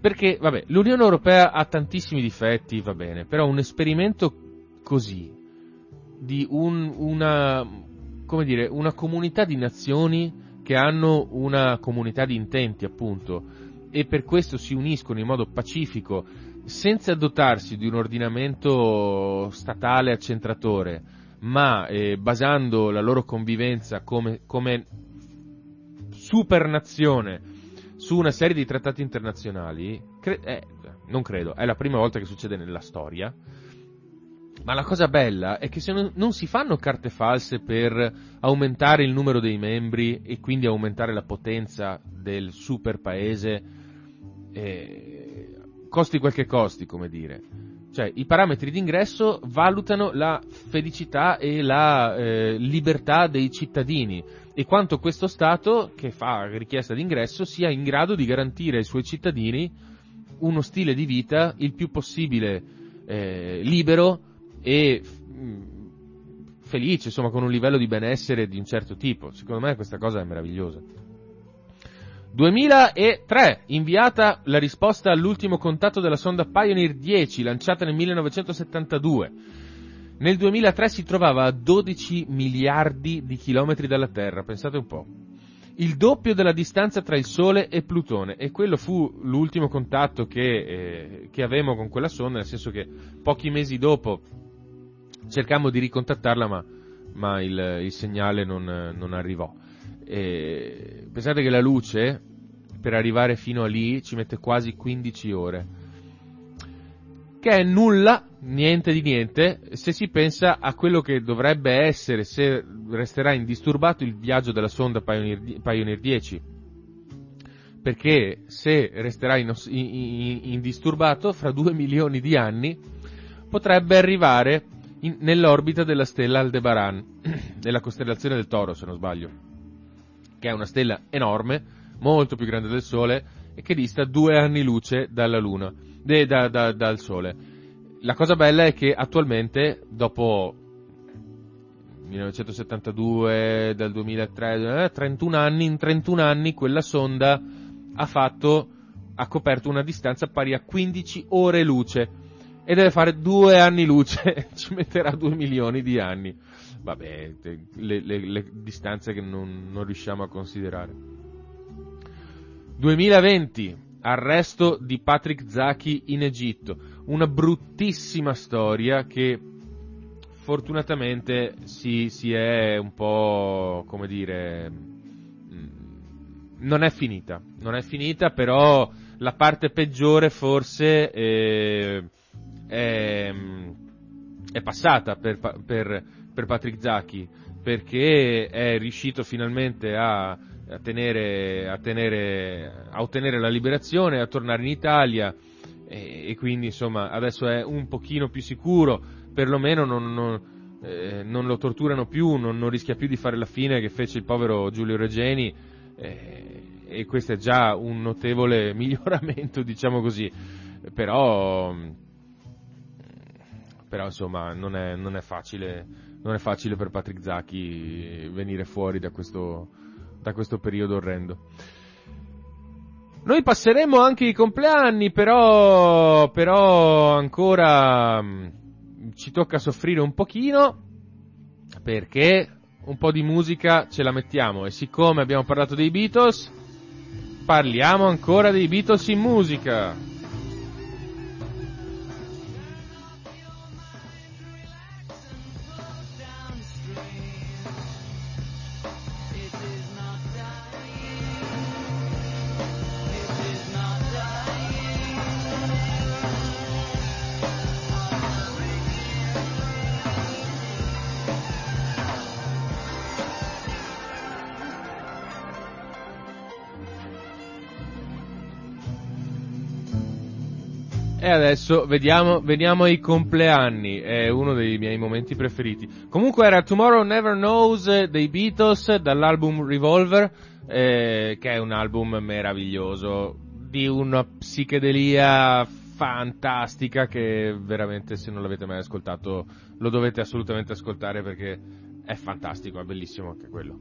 Perché, vabbè, l'Unione Europea ha tantissimi difetti, va bene, però un esperimento così, di un, una, come dire, una comunità di nazioni che hanno una comunità di intenti, appunto, e per questo si uniscono in modo pacifico, senza dotarsi di un ordinamento statale accentratore, ma eh, basando la loro convivenza come, come supernazione su una serie di trattati internazionali, cre- eh, non credo, è la prima volta che succede nella storia, ma la cosa bella è che non, non, si fanno carte false per aumentare il numero dei membri e quindi aumentare la potenza del super paese, eh, costi quel che costi, come dire. Cioè, i parametri d'ingresso valutano la felicità e la eh, libertà dei cittadini e quanto questo Stato, che fa richiesta d'ingresso, sia in grado di garantire ai suoi cittadini uno stile di vita il più possibile eh, libero, e mm, felice, insomma, con un livello di benessere di un certo tipo. Secondo me questa cosa è meravigliosa. 2003, inviata la risposta all'ultimo contatto della sonda Pioneer 10, lanciata nel 1972. Nel 2003 si trovava a 12 miliardi di chilometri dalla Terra, pensate un po'. Il doppio della distanza tra il Sole e Plutone, e quello fu l'ultimo contatto che, eh, che avevamo con quella sonda, nel senso che pochi mesi dopo cercammo di ricontattarla ma, ma il, il, segnale non, non arrivò. E pensate che la luce per arrivare fino a lì ci mette quasi 15 ore, che è nulla, niente di niente, se si pensa a quello che dovrebbe essere se resterà indisturbato il viaggio della sonda Pioneer, Pioneer 10. Perché se resterà indisturbato, fra due milioni di anni, potrebbe arrivare in, nell'orbita della stella Aldebaran, della costellazione del Toro, se non sbaglio, che è una stella enorme, molto più grande del Sole e che dista due anni luce dalla Luna, de, da, da, dal Sole. La cosa bella è che attualmente, dopo 1972, dal 2003, 31 anni, in 31 anni quella sonda ha fatto, ha coperto una distanza pari a 15 ore luce e deve fare due anni luce, ci metterà due milioni di anni. Vabbè, le, le, le distanze che non, non riusciamo a considerare. 2020, arresto di Patrick Zaki in Egitto. Una bruttissima storia che fortunatamente si, si è un po', come dire, mm, non è finita. Non è finita, però la parte peggiore forse eh, è, è passata per, per, per Patrick Zacchi perché è riuscito finalmente a, a, tenere, a, tenere, a, ottenere la liberazione, a tornare in Italia e, e, quindi insomma adesso è un pochino più sicuro, perlomeno non, non, eh, non lo torturano più, non, non, rischia più di fare la fine che fece il povero Giulio Regeni eh, e questo è già un notevole miglioramento diciamo così, però però insomma non è, non è, facile, non è facile per Patrick Zacchi venire fuori da questo, da questo periodo orrendo. Noi passeremo anche i compleanni, però, però ancora mm, ci tocca soffrire un pochino perché un po' di musica ce la mettiamo e siccome abbiamo parlato dei Beatles, parliamo ancora dei Beatles in musica. E adesso vediamo, vediamo i compleanni, è uno dei miei momenti preferiti. Comunque era Tomorrow Never Knows dei Beatles dall'album Revolver, eh, che è un album meraviglioso, di una psichedelia fantastica che veramente se non l'avete mai ascoltato lo dovete assolutamente ascoltare perché è fantastico, è bellissimo anche quello.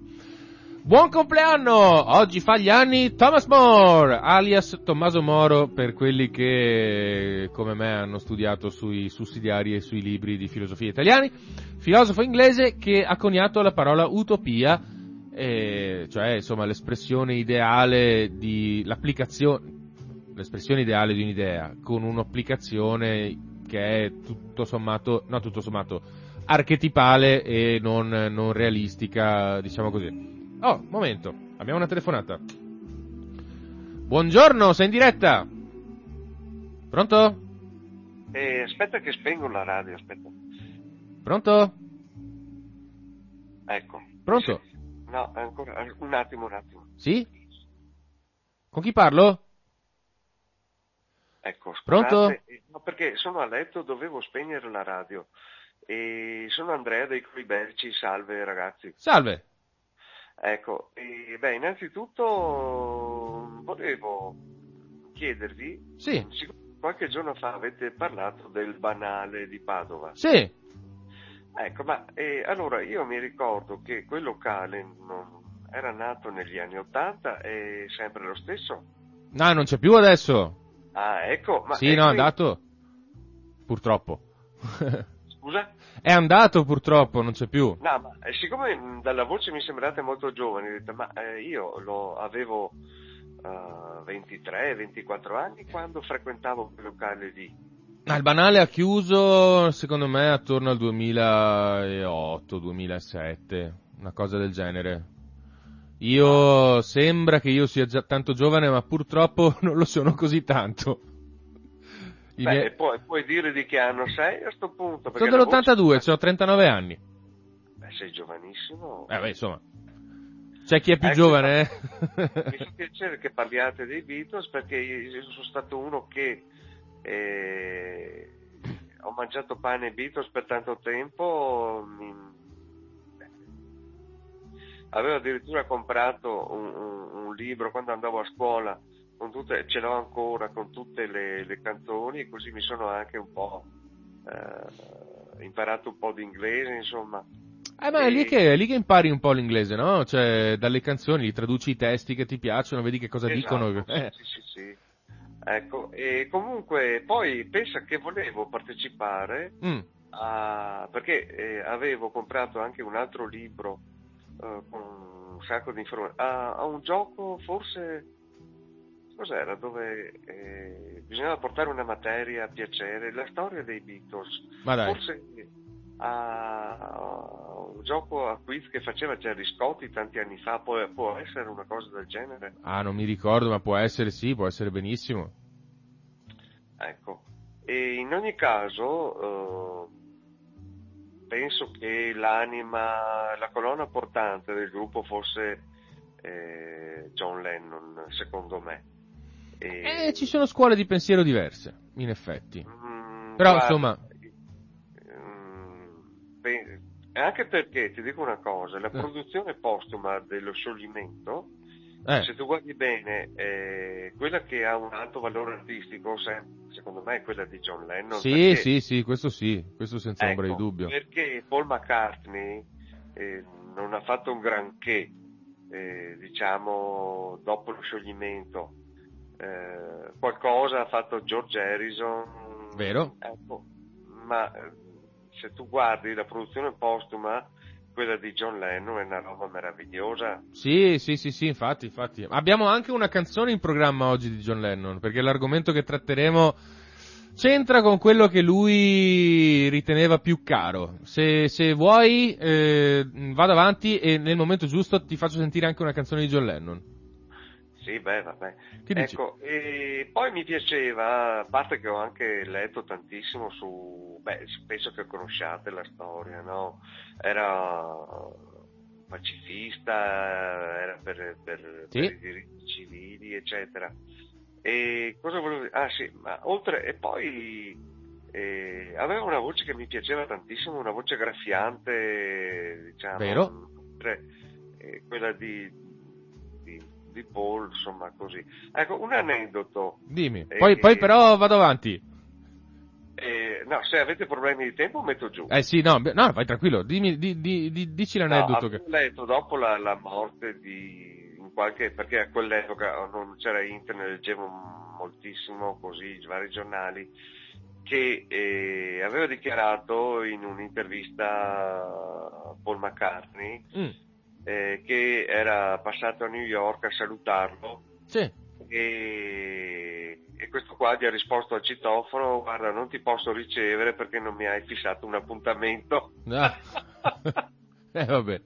Buon compleanno! Oggi fa gli anni Thomas More, alias Tommaso Moro per quelli che come me hanno studiato sui sussidiari e sui libri di filosofia italiani, filosofo inglese che ha coniato la parola utopia, eh, cioè insomma l'espressione ideale di l'applicazione, l'espressione ideale di un'idea con un'applicazione che è tutto sommato, no tutto sommato, archetipale e non, non realistica, diciamo così. Oh, momento, abbiamo una telefonata. Buongiorno, sei in diretta? Pronto? Eh, aspetta che spengo la radio, aspetta. Pronto? Ecco. Pronto? No, ancora, un attimo, un attimo. Sì? Con chi parlo? Ecco, scusate. Pronto? Eh, No, perché sono a letto, dovevo spegnere la radio. E sono Andrea dei Coliberci, salve ragazzi. Salve. Ecco, e, beh, innanzitutto volevo chiedervi, Sì. qualche giorno fa avete parlato del banale di Padova. Sì. Ecco, ma eh, allora io mi ricordo che quel locale non- era nato negli anni Ottanta, è sempre lo stesso. No, non c'è più adesso. Ah, ecco, ma sì, e no, è quindi- andato. Purtroppo. Scusa? è andato purtroppo, non c'è più. No, ma eh, siccome mh, dalla voce mi sembrate molto giovani, ho detto, ma eh, io lo avevo eh, 23, 24 anni quando frequentavo quel locale lì. Ah, il banale ha chiuso, secondo me, attorno al 2008-2007, una cosa del genere. Io sembra che io sia già tanto giovane, ma purtroppo non lo sono così tanto. Beh, miei- e poi puoi dire di che anno sei a sto punto? Sono la voce- dell'82, ho 39 anni. Beh, sei giovanissimo. Eh beh, insomma. C'è chi è più Ecco, giovane, eh? Mi fa piacere che parliate dei Beatles perché io sono stato uno che eh, ho mangiato pane e Beatles per tanto tempo. mi- Avevo addirittura comprato un, un- un libro quando andavo a scuola, tutte, ce l'ho ancora con tutte le, le canzoni e così mi sono anche un po' eh, imparato un po' di inglese, insomma. Eh, ma è lì, che, è lì che impari un po' l'inglese, no? Cioè, dalle canzoni, traduci i testi che ti piacciono, vedi che cosa Esatto, dicono. Eh. Sì, sì, sì. Ecco, e comunque poi pensa che volevo partecipare Mm. a... perché eh, avevo comprato anche un altro libro eh, con un sacco di informazioni, a, a un gioco forse, cos'era, dove eh, bisognava portare una materia a piacere, la storia dei Beatles, forse a un gioco a quiz che faceva Gerry Scotti tanti anni fa, può, può essere una cosa del genere? Ah, non mi ricordo, ma può essere sì, può essere benissimo. Ecco, e in ogni caso eh, penso che l'anima, la colonna portante del gruppo fosse eh, John Lennon, secondo me. E- Eh, ci sono scuole di pensiero diverse, in effetti. Mm, Però, guarda, insomma- mm, pe- anche perché ti dico una cosa, la Eh. produzione postuma dello scioglimento, Eh, se tu guardi bene, eh, quella che ha un alto valore artistico, se- secondo me è quella di John Lennon. sì, perché- sì, sì, questo sì, questo senza ombra di Ecco, dubbio. Perché Paul McCartney eh, non ha fatto un granché, diciamo, dopo lo scioglimento. Eh, qualcosa ha fatto George Harrison. Vero. Ecco, ma eh, se tu guardi la produzione postuma, quella di John Lennon è una roba meravigliosa. Sì, sì, sì, sì, infatti, infatti. Abbiamo anche una canzone in programma oggi di John Lennon, perché l'argomento che tratteremo c'entra con quello che lui riteneva più caro. Se, se vuoi, eh, vado avanti e nel momento giusto ti faccio sentire anche una canzone di John Lennon. Sì, beh, vabbè. Dici? Ecco, e poi mi piaceva, a parte che ho anche letto tantissimo su, beh, penso che conosciate la storia, no? Era pacifista, era per, per- Sì. per i diritti civili, eccetera. E cosa volevo dire? Ah sì, ma oltre, e poi eh, aveva una voce che mi piaceva tantissimo, una voce graffiante, diciamo, Vero? oltre, eh, quella di, di, Paul, insomma così. Ecco, un aneddoto. Dimmi. Eh, Poi, poi però vado avanti. Eh, no, se avete problemi di tempo metto giù. Eh sì, no, no, vai tranquillo, dimmi, di, di, di- dici l'aneddoto. No, che... letto dopo la, la morte di in qualche perché a quell'epoca non c'era internet, leggevo moltissimo così vari giornali che eh, aveva dichiarato in un'intervista a Paul McCartney Mm, eh, che era passato a New York a salutarlo sì. e, e questo qua gli ha risposto al citofono guarda non ti posso ricevere perché non mi hai fissato un appuntamento Ah. eh vabbè.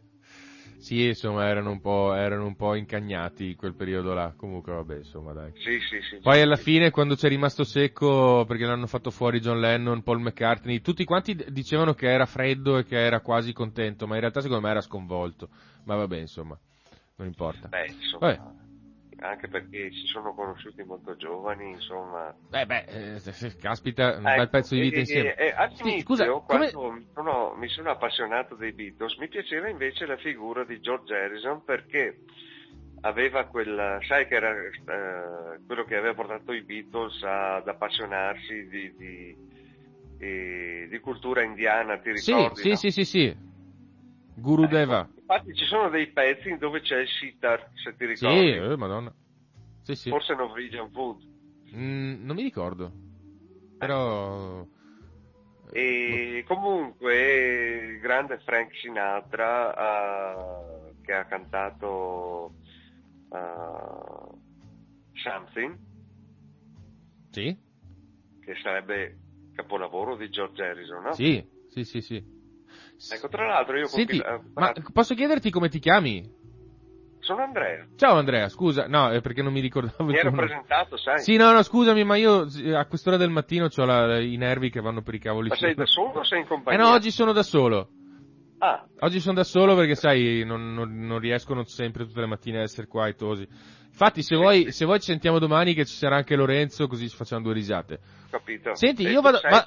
Sì, insomma, erano un po', erano un po' incagnati in quel periodo là. Comunque, vabbè, insomma, dai. sì sì sì Poi alla fine, quando c'è rimasto secco, perché l'hanno fatto fuori John Lennon, Paul McCartney, tutti quanti dicevano che era freddo e che era quasi contento, ma in realtà secondo me era sconvolto. Ma vabbè, insomma, non importa. Beh, insomma, Vabbè. anche perché si sono conosciuti molto giovani, insomma. Eh beh, eh, caspita, un Ecco, bel pezzo di vita e- insieme. e- all'inizio, Sì, scusa, come... quando mi, sono, mi sono appassionato dei Beatles, mi piaceva invece la figura di George Harrison perché aveva quel, sai che era eh, quello che aveva portato i Beatles ad appassionarsi di, di, di- di cultura indiana, ti Sì, ricordi? sì, no? sì, sì, sì. Guru Ecco, Deva. Infatti ci sono dei pezzi dove c'è il sitar, se ti Sì, ricordi. eh, madonna. Sì, sì. Forse Norwegian Wood. Mm, non mi ricordo. Però... E comunque il grande Frank Sinatra ah, che ha cantato ah, Something, Sì? che sarebbe capolavoro di George Harrison, no? Sì, sì, sì, sì. Ecco, tra l'altro io Senti, eh, ma posso chiederti come ti chiami? sono Andrea, Ciao Andrea, scusa, no, è perché non mi ricordavo mi ero presentato, sai? Sì, no, no, scusami, ma io eh, a quest'ora del mattino ho i nervi che vanno per i cavoli Ma sei da solo o sei in Eh compagnia? no, oggi sono da solo. Ah, Oggi sono da solo perché, sai, non, non- non riescono sempre tutte le mattine a essere qua e tosi. Infatti, se vuoi, se vuoi ci sentiamo domani che ci sarà anche Lorenzo, così ci facciamo due risate. capito. Senti, E io vado, sei- va-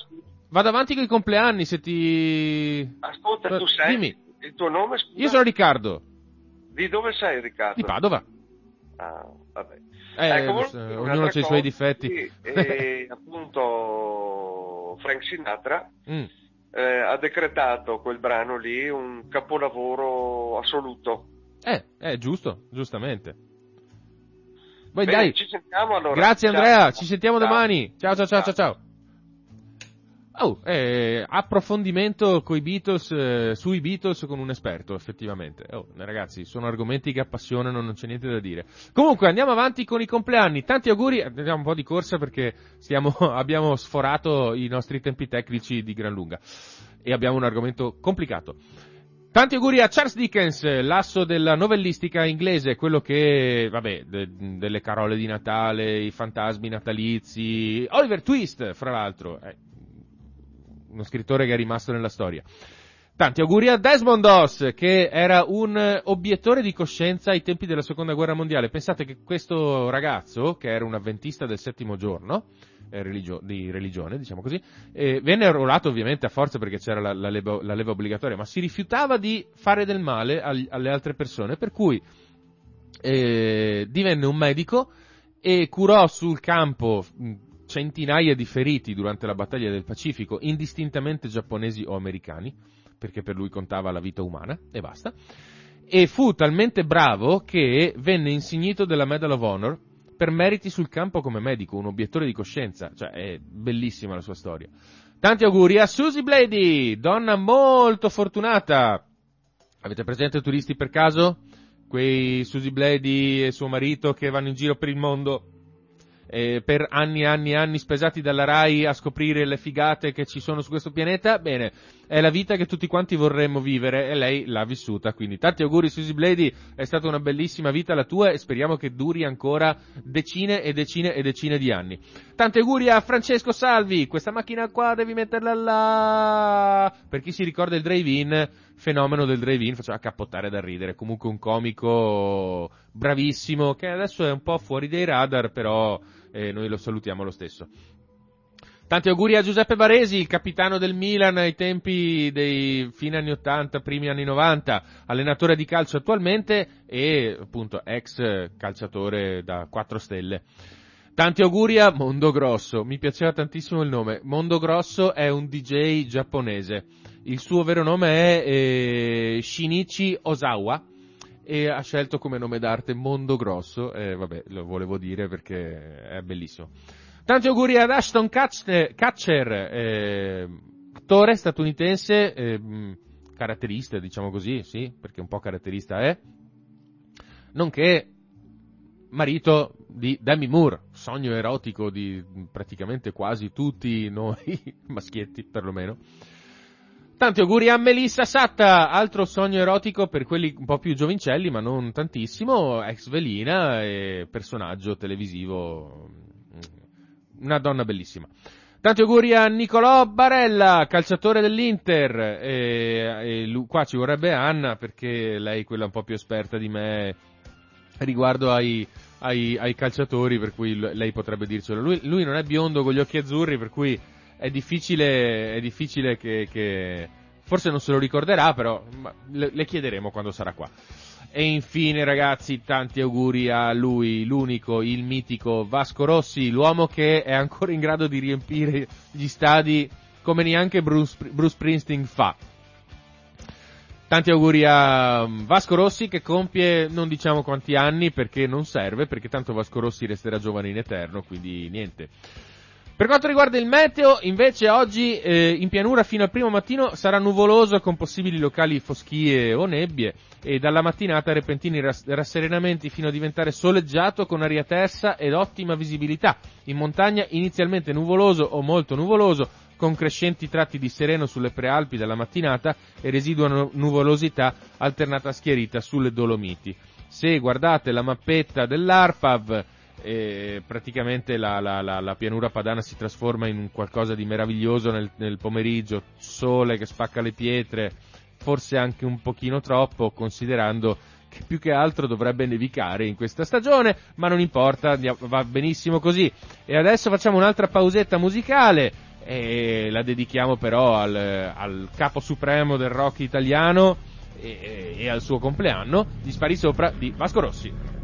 vado avanti con i compleanni, se ti... Ascolta, tu sei... Dimmi. Il tuo nome, scusa? Io sono Riccardo, Di dove sei, Riccardo? di Padova. Ah, vabbè. Eh, Ecco, ognuno ha i suoi difetti. sì, E appunto Frank Sinatra Mm. eh, ha decretato quel brano lì un capolavoro assoluto. Eh, eh, giusto, giustamente. Poi Bene, dai, ci sentiamo allora. grazie Ciao. Andrea, ci sentiamo Ciao. domani. Ciao ciao ciao ciao ciao. Oh, eh, approfondimento Beatles, eh, sui Beatles con un esperto, effettivamente. Oh, ragazzi, sono argomenti che appassionano, non c'è niente da dire. Comunque, andiamo avanti con i compleanni. Tanti auguri, andiamo un po' di corsa perché stiamo, abbiamo sforato i nostri tempi tecnici di gran lunga. E abbiamo un argomento complicato. Tanti auguri a Charles Dickens, l'asso della novellistica inglese, quello che, vabbè, de- delle carole di Natale, i fantasmi natalizi, Oliver Twist, fra l'altro, eh, uno scrittore che è rimasto nella storia. Tanti auguri a Desmond Doss, che era un obiettore di coscienza ai tempi della seconda guerra mondiale. Pensate che questo ragazzo, che era un avventista del settimo giorno, eh, religio- di religione, diciamo così, eh, venne arruolato ovviamente a forza perché c'era la, la leva, la leva obbligatoria, ma si rifiutava di fare del male agli- alle altre persone, per cui eh, divenne un medico e curò sul campo centinaia di feriti durante la battaglia del Pacifico, indistintamente giapponesi o americani, perché per lui contava la vita umana e basta. E fu talmente bravo che venne insignito della Medal of Honor per meriti sul campo come medico, un obiettore di coscienza, cioè è bellissima la sua storia. Tanti auguri a Susie Blady, donna molto fortunata. Avete presente turisti per caso? Quei Susie Blady e suo marito che vanno in giro per il mondo eh, per anni e anni e anni spesati dalla RAI a scoprire le figate che ci sono su questo pianeta, bene, è la vita che tutti quanti vorremmo vivere e lei l'ha vissuta, quindi tanti auguri Susie Blady, è stata una bellissima vita la tua e speriamo che duri ancora decine e decine e decine di anni. Tanti auguri a Francesco Salvi, questa macchina qua devi metterla là, per chi si ricorda il drive-in, fenomeno del drive-in, faceva cappottare da ridere, comunque un comico bravissimo che adesso è un po' fuori dai radar, però e noi lo salutiamo lo stesso. Tanti auguri a Giuseppe Baresi, il capitano del Milan ai tempi dei fine anni 80, primi anni 90, allenatore di calcio attualmente e appunto ex calciatore da 4 stelle. Tanti auguri a Mondo Grosso, mi piaceva tantissimo il nome. Mondo Grosso è un DJ giapponese. Il suo vero nome è eh, Shinichi Osawa e ha scelto come nome d'arte Mondo Grosso e vabbè, lo volevo dire perché è bellissimo. Tanti auguri ad Ashton Catcher, eh, attore statunitense, eh, caratterista, diciamo così, sì, perché un po' caratterista è, nonché marito di Demi Moore, sogno erotico di praticamente quasi tutti noi maschietti perlomeno. Tanti auguri a Melissa Satta, altro sogno erotico per quelli un po' più giovincelli, ma non tantissimo, ex velina e personaggio televisivo, una donna bellissima. Tanti auguri a Nicolò Barella, calciatore dell'Inter, e, e lui, qua ci vorrebbe Anna perché lei è quella un po' più esperta di me riguardo ai, ai, ai calciatori, per cui lei potrebbe dircelo. Lui, lui, non è biondo con gli occhi azzurri, per cui è difficile, è difficile che, che, forse non se lo ricorderà, però le, le chiederemo quando sarà qua. E infine ragazzi, tanti auguri a lui, l'unico, il mitico Vasco Rossi, l'uomo che è ancora in grado di riempire gli stadi come neanche Bruce, Bruce Springsteen fa. Tanti auguri a um, Vasco Rossi che compie non diciamo quanti anni perché non serve, perché tanto Vasco Rossi resterà giovane in eterno, quindi niente. Per quanto riguarda il meteo, invece oggi eh, in pianura fino al primo mattino sarà nuvoloso con possibili locali foschie o nebbie e dalla mattinata repentini rass- rasserenamenti fino a diventare soleggiato con aria tersa ed ottima visibilità. In montagna inizialmente nuvoloso o molto nuvoloso, con crescenti tratti di sereno sulle prealpi dalla mattinata e residua nuvolosità alternata a schierita sulle Dolomiti. Se guardate la mappetta dell'ARPAV, eh, praticamente la, la, la, la, pianura padana si trasforma in qualcosa di meraviglioso nel, nel pomeriggio, sole che spacca le pietre, forse anche un pochino troppo, considerando che più che altro dovrebbe nevicare in questa stagione, ma non importa, va benissimo così. E adesso facciamo un'altra pausetta musicale e la dedichiamo però al, al capo supremo del rock italiano e, e, al suo compleanno, gli spari sopra di Vasco Rossi.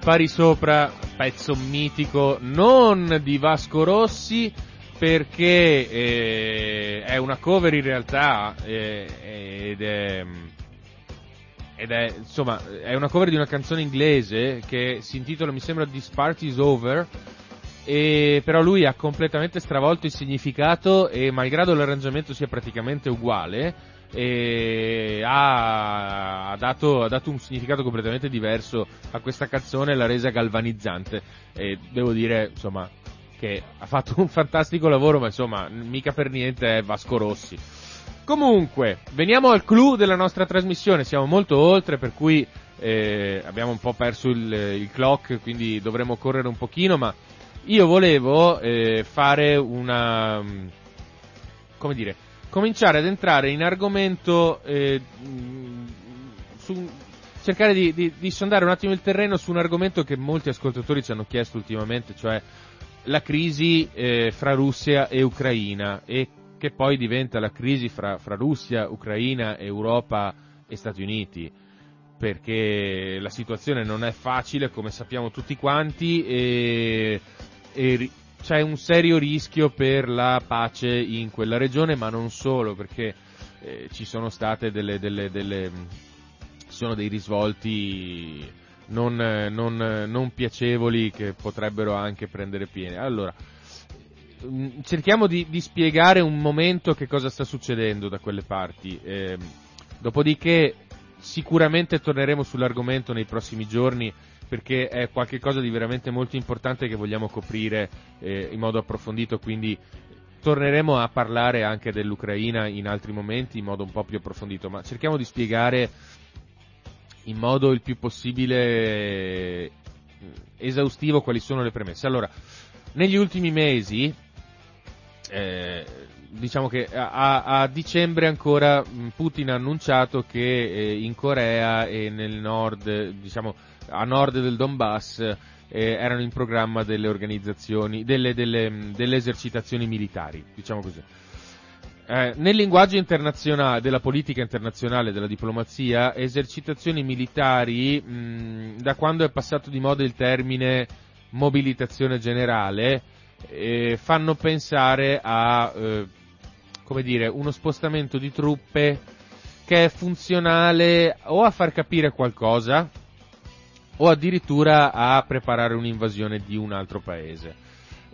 Spari sopra, pezzo mitico, non di Vasco Rossi, perché eh, è una cover in realtà eh, ed, è, ed è insomma è una cover di una canzone inglese che si intitola mi sembra This Party's Over e però lui ha completamente stravolto il significato e malgrado l'arrangiamento sia praticamente uguale e ha, ha, dato, ha, dato, un significato completamente diverso a questa canzone l'ha resa galvanizzante. E devo dire insomma che ha fatto un fantastico lavoro ma insomma mica per niente è Vasco Rossi. Comunque veniamo al clou della nostra trasmissione. Siamo molto oltre per cui eh, abbiamo un po' perso il, il, clock quindi dovremo correre un pochino ma io volevo eh, fare una come dire cominciare ad entrare in argomento, eh, su, cercare di, di, di, sondare un attimo il terreno su un argomento che molti ascoltatori ci hanno chiesto ultimamente, cioè la crisi eh, fra Russia e Ucraina e che poi diventa la crisi fra, fra Russia, Ucraina, Europa e Stati Uniti. Perché la situazione non è facile come sappiamo tutti quanti e, e c'è un serio rischio per la pace in quella regione, ma non solo, perché eh, ci sono state delle, delle sono dei risvolti non, non, non, piacevoli che potrebbero anche prendere piede. Allora, mm, cerchiamo di, di, spiegare un momento che cosa sta succedendo da quelle parti. Eh, dopodiché sicuramente torneremo sull'argomento nei prossimi giorni perché è qualcosa di veramente molto importante che vogliamo coprire eh, in modo approfondito, quindi torneremo a parlare anche dell'Ucraina in altri momenti in modo un po' più approfondito, ma cerchiamo di spiegare in modo il più possibile eh, esaustivo quali sono le premesse. Allora, negli ultimi mesi, eh, diciamo che a, a, dicembre ancora Putin ha annuncito che eh, in Corea e nel nord, diciamo a nord del Donbass, eh, erano in programma delle organizzazioni, delle, delle, delle esercitazioni militari, diciamo così. Eh, nel linguaggio internazionale, della politica internazionale, della diplomazia, esercitazioni militari, mh, da quando è passato di moda il termine mobilitazione generale, eh, fanno pensare a, eh, come dire, uno spostamento di truppe che è funzionale o a far capire qualcosa o addirittura a preparare un'invasione di un altro paese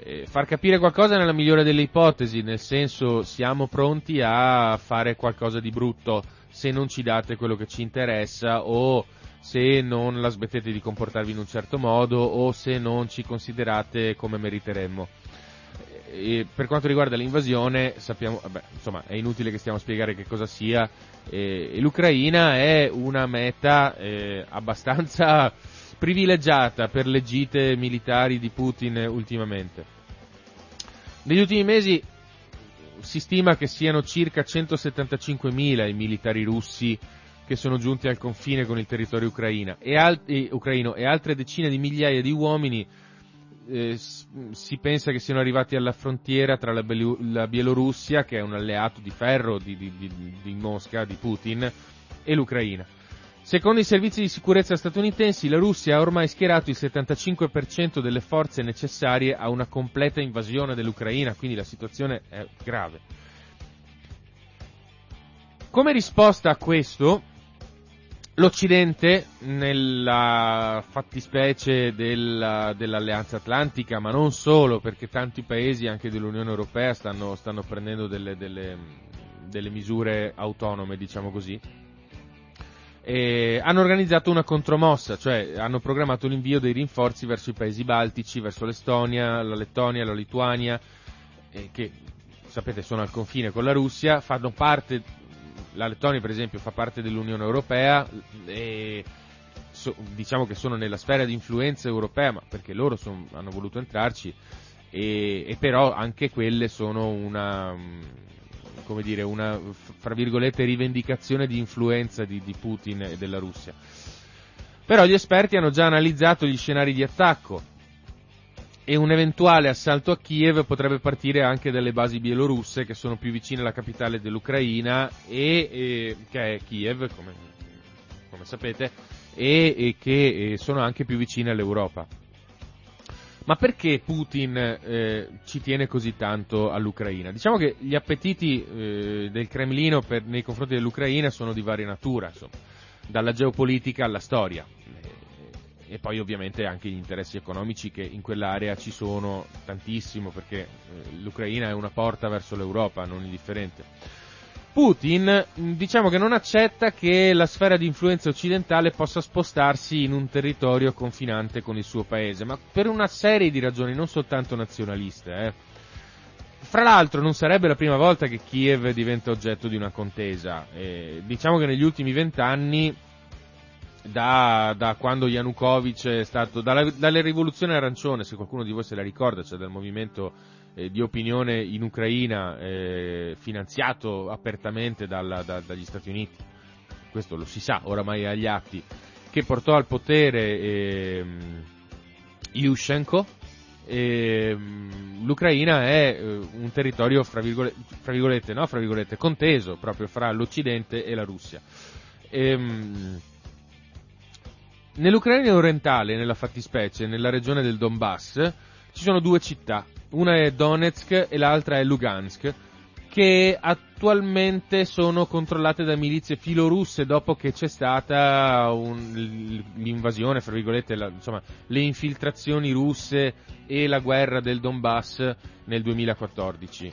eh, far capire qualcosa nella migliore delle ipotesi, nel senso siamo pronti a fare qualcosa di brutto se non ci date quello che ci interessa o se non la smettete di comportarvi in un certo modo o se non ci considerate come meriteremmo. E per quanto riguarda l'invasione, sappiamo, vabbè, insomma, è inutile che stiamo a spiegare che cosa sia. E l'Ucraina è una meta eh, abbastanza privilegiata per le gite militari di Putin ultimamente. Negli ultimi mesi si stima che siano circa 175.000 i militari russi che sono giunti al confine con il territorio ucraino e, al- e, ucraino, e altre decine di migliaia di uomini eh, si pensa che siano arrivati alla frontiera tra la, Belu- la Bielorussia, che è un alleato di ferro di, di, di, di Mosca, di Putin, e l'Ucraina. Secondo i servizi di sicurezza statunitensi, la Russia ha ormai schierato il 75% delle forze necessarie a una completa invasione dell'Ucraina, quindi la situazione è grave. Come risposta a questo, l'Occidente, nella fattispecie della, dell'Alleanza Atlantica, ma non solo, perché tanti paesi anche dell'Unione Europea stanno, stanno prendendo delle, delle, delle misure autonome, diciamo così, eh, hanno organizzato una contromossa, cioè hanno programmato l'invio dei rinforzi verso i paesi baltici, verso l'Estonia, la Lettonia, la Lituania, eh, che sapete sono al confine con la Russia, fanno parte, la Lettonia per esempio fa parte dell'Unione Europea e so, diciamo che sono nella sfera di influenza europea, ma perché loro son, hanno voluto entrarci, e, e però anche quelle sono una come dire, una, fra virgolette, rivendicazione di influenza di, di Putin e della Russia. Però gli esperti hanno già analizzato gli scenari di attacco e un eventuale assalto a Kiev potrebbe partire anche dalle basi bielorusse che sono più vicine alla capitale dell'Ucraina e, e che è Kiev, come, come sapete, e, e che sono anche più vicine all'Europa. Ma perché Putin eh, ci tiene così tanto all'Ucraina? Diciamo che gli appetiti eh, del Cremlino per, nei confronti dell'Ucraina sono di varia natura, insomma, dalla geopolitica alla storia eh, e poi ovviamente anche gli interessi economici che in quell'area ci sono tantissimo perché eh, l'Ucraina è una porta verso l'Europa, non indifferente. Putin diciamo che non accetta che la sfera di influenza occidentale possa spostarsi in un territorio confinante con il suo paese, ma per una serie di ragioni, non soltanto nazionaliste. Eh. Fra l'altro non sarebbe la prima volta che Kiev diventa oggetto di una contesa. Eh, diciamo che negli ultimi vent'anni, da, da, quando Yanukovych è stato, dalla, dalle rivoluzioni arancione, se qualcuno di voi se la ricorda, cioè dal movimento eh, di opinione in Ucraina eh, finanziato apertamente dalla, da, dagli Stati Uniti, questo lo si sa oramai agli atti, che portò al potere eh, Yushchenko, l'Ucraina è eh, un territorio fra virgolette, fra virgolette, no? fra virgolette, conteso proprio fra l'Occidente e la Russia. Ehm, nell'Ucraina orientale, nella fattispecie, nella regione del Donbass, ci sono due città, una è Donetsk e l'altra è Lugansk, che attualmente sono controllate da milizie filorusse dopo che c'è stata un, l'invasione, fra virgolette, la, insomma, le infiltrazioni russe e la guerra del Donbass nel 2014.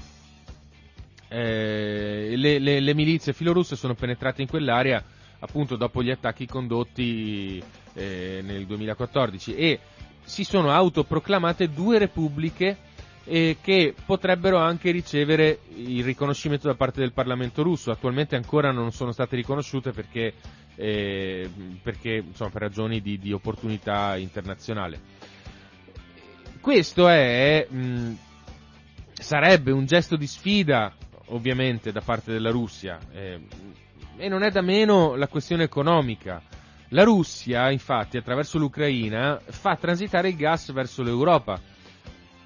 Eh, le, le, le, milizie filorusse sono penetrate in quell'area appunto dopo gli attacchi condotti eh, nel 2014 e si sono autoproclamate due repubbliche eh, che potrebbero anche ricevere il riconoscimento da parte del Parlamento russo. Attualmente ancora non sono state riconosciute perché, eh, perché insomma, per ragioni di, di, opportunità internazionale. Questo è, mh, sarebbe un gesto di sfida, ovviamente, da parte della Russia. Eh, e non è da meno la questione economica. La Russia, infatti, attraverso l'Ucraina, fa transitare il gas verso l'Europa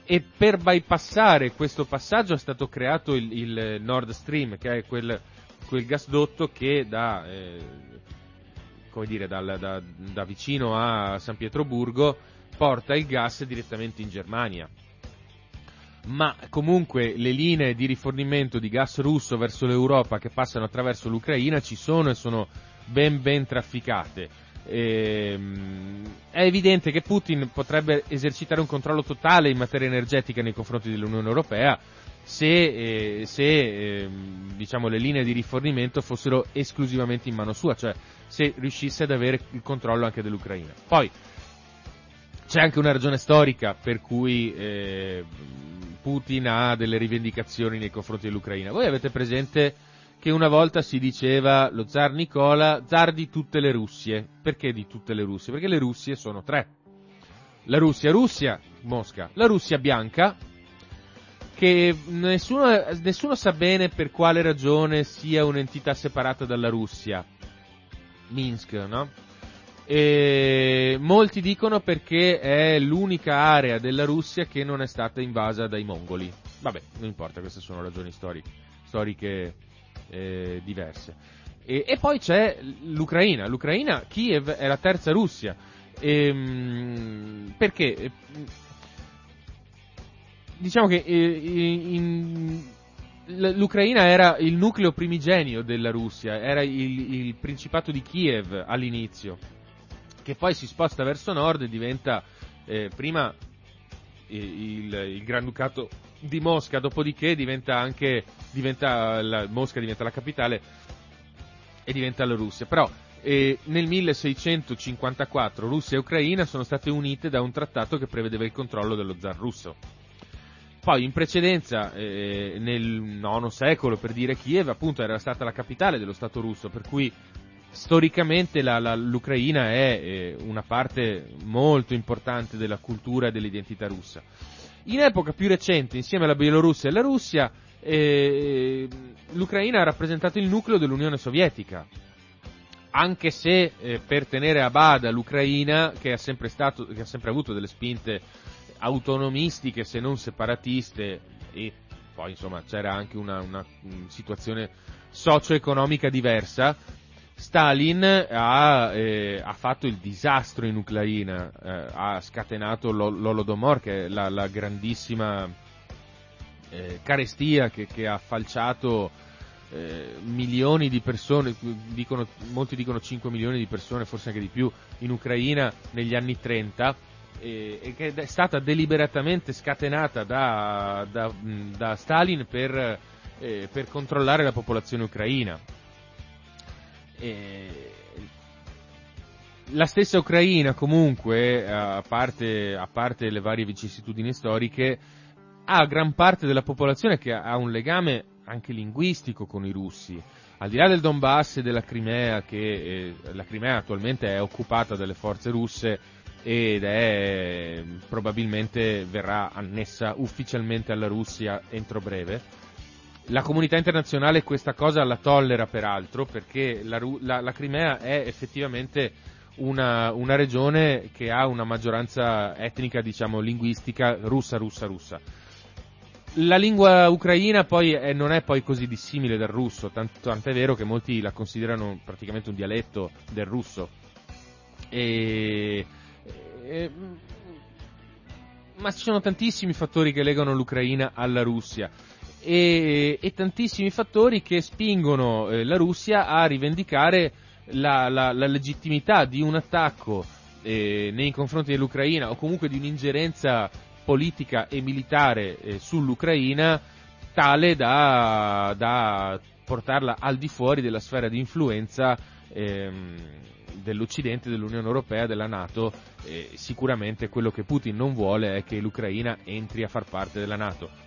e per bypassare questo passaggio è stato creato il, il Nord Stream, che è quel, quel gasdotto che da, eh, dire, da, da, da vicino a San Pietroburgo porta il gas direttamente in Germania ma comunque le linee di rifornimento di gas russo verso l'Europa che passano attraverso l'Ucraina ci sono e sono ben ben trafficate. Ehm, è evidente che Putin potrebbe esercitare un controllo totale in materia energetica nei confronti dell'Unione Europea se, eh, se eh, diciamo, le linee di rifornimento fossero esclusivamente in mano sua, cioè se riuscisse ad avere il controllo anche dell'Ucraina. Poi c'è anche una ragione storica per cui eh, Putin ha delle rivendicazioni nei confronti dell'Ucraina. Voi avete presente che una volta si diceva lo zar Nicola, zar di tutte le Russie. Perché di tutte le Russie? Perché le Russie sono tre. La Russia Russia, Mosca, la Russia bianca, che nessuno, nessuno sa bene per quale ragione sia un'entità separata dalla Russia. Minsk, no? E molti dicono perché è l'unica area della Russia che non è stata invasa dai mongoli. Vabbè, non importa, queste sono ragioni storiche, storiche eh, diverse. E, e, poi c'è l'Ucraina. L'Ucraina, Kiev è la terza Russia. E, ehm, perché? Diciamo che eh, in, l'Ucraina era il nucleo primigenio della Russia, era il, il Principato di Kiev all'inizio, che poi si sposta verso nord e diventa eh, prima il, il Granducato di Mosca, dopodiché diventa anche, diventa la, Mosca diventa la capitale e diventa la Russia. Però eh, nel 1654 Russia e Ucraina sono state unite da un trattato che prevedeva il controllo dello zar russo. Poi in precedenza, eh, nel IX secolo, per dire Kiev, appunto era stata la capitale dello Stato russo, per cui storicamente la, la, l'Ucraina è eh, una parte molto importante della cultura e dell'identità russa. In epoca più recente, insieme alla Bielorussia e alla Russia, eh, l'Ucraina ha rappresentato il nucleo dell'Unione Sovietica. Anche se eh, per tenere a bada l'Ucraina, che ha, sempre stato, che ha sempre avuto delle spinte autonomistiche se non separatiste, e poi insomma c'era anche una, una, una situazione socio-economica diversa, Stalin ha, eh, ha, fatto il disastro in Ucraina, eh, ha scatenato l'Olodomor, che è la, la grandissima eh, carestia che, che, ha falciato eh, milioni di persone, dicono, molti dicono 5 milioni di persone, forse anche di più, in Ucraina negli anni 30 e che è stata deliberatamente scatenata da, da, da Stalin per, eh, per controllare la popolazione ucraina la stessa Ucraina comunque, a parte, a parte, le varie vicissitudini storiche, ha gran parte della popolazione che ha un legame anche linguistico con i russi. Al di là del Donbass e della Crimea, che eh, la Crimea attualmente è occupata dalle forze russe ed è probabilmente verrà annessa ufficialmente alla Russia entro breve, la comunità internazionale questa cosa la tollera peraltro perché la, la, la Crimea è effettivamente una, una, regione che ha una maggioranza etnica, diciamo, linguistica russa, russa, russa. La lingua ucraina poi è, non è poi così dissimile dal russo, tanto, tant'è vero che molti la considerano praticamente un dialetto del russo. E, e, ma ci sono tantissimi fattori che legano l'Ucraina alla Russia e, e tantissimi fattori che spingono eh, la Russia a rivendicare la, la, la legittimità di un attacco eh, nei confronti dell'Ucraina o comunque di un'ingerenza politica e militare eh, sull'Ucraina tale da, da, portarla al di fuori della sfera di influenza ehm, dell'Occidente, dell'Unione Europea, della Nato. Eh, sicuramente quello che Putin non vuole è che l'Ucraina entri a far parte della Nato.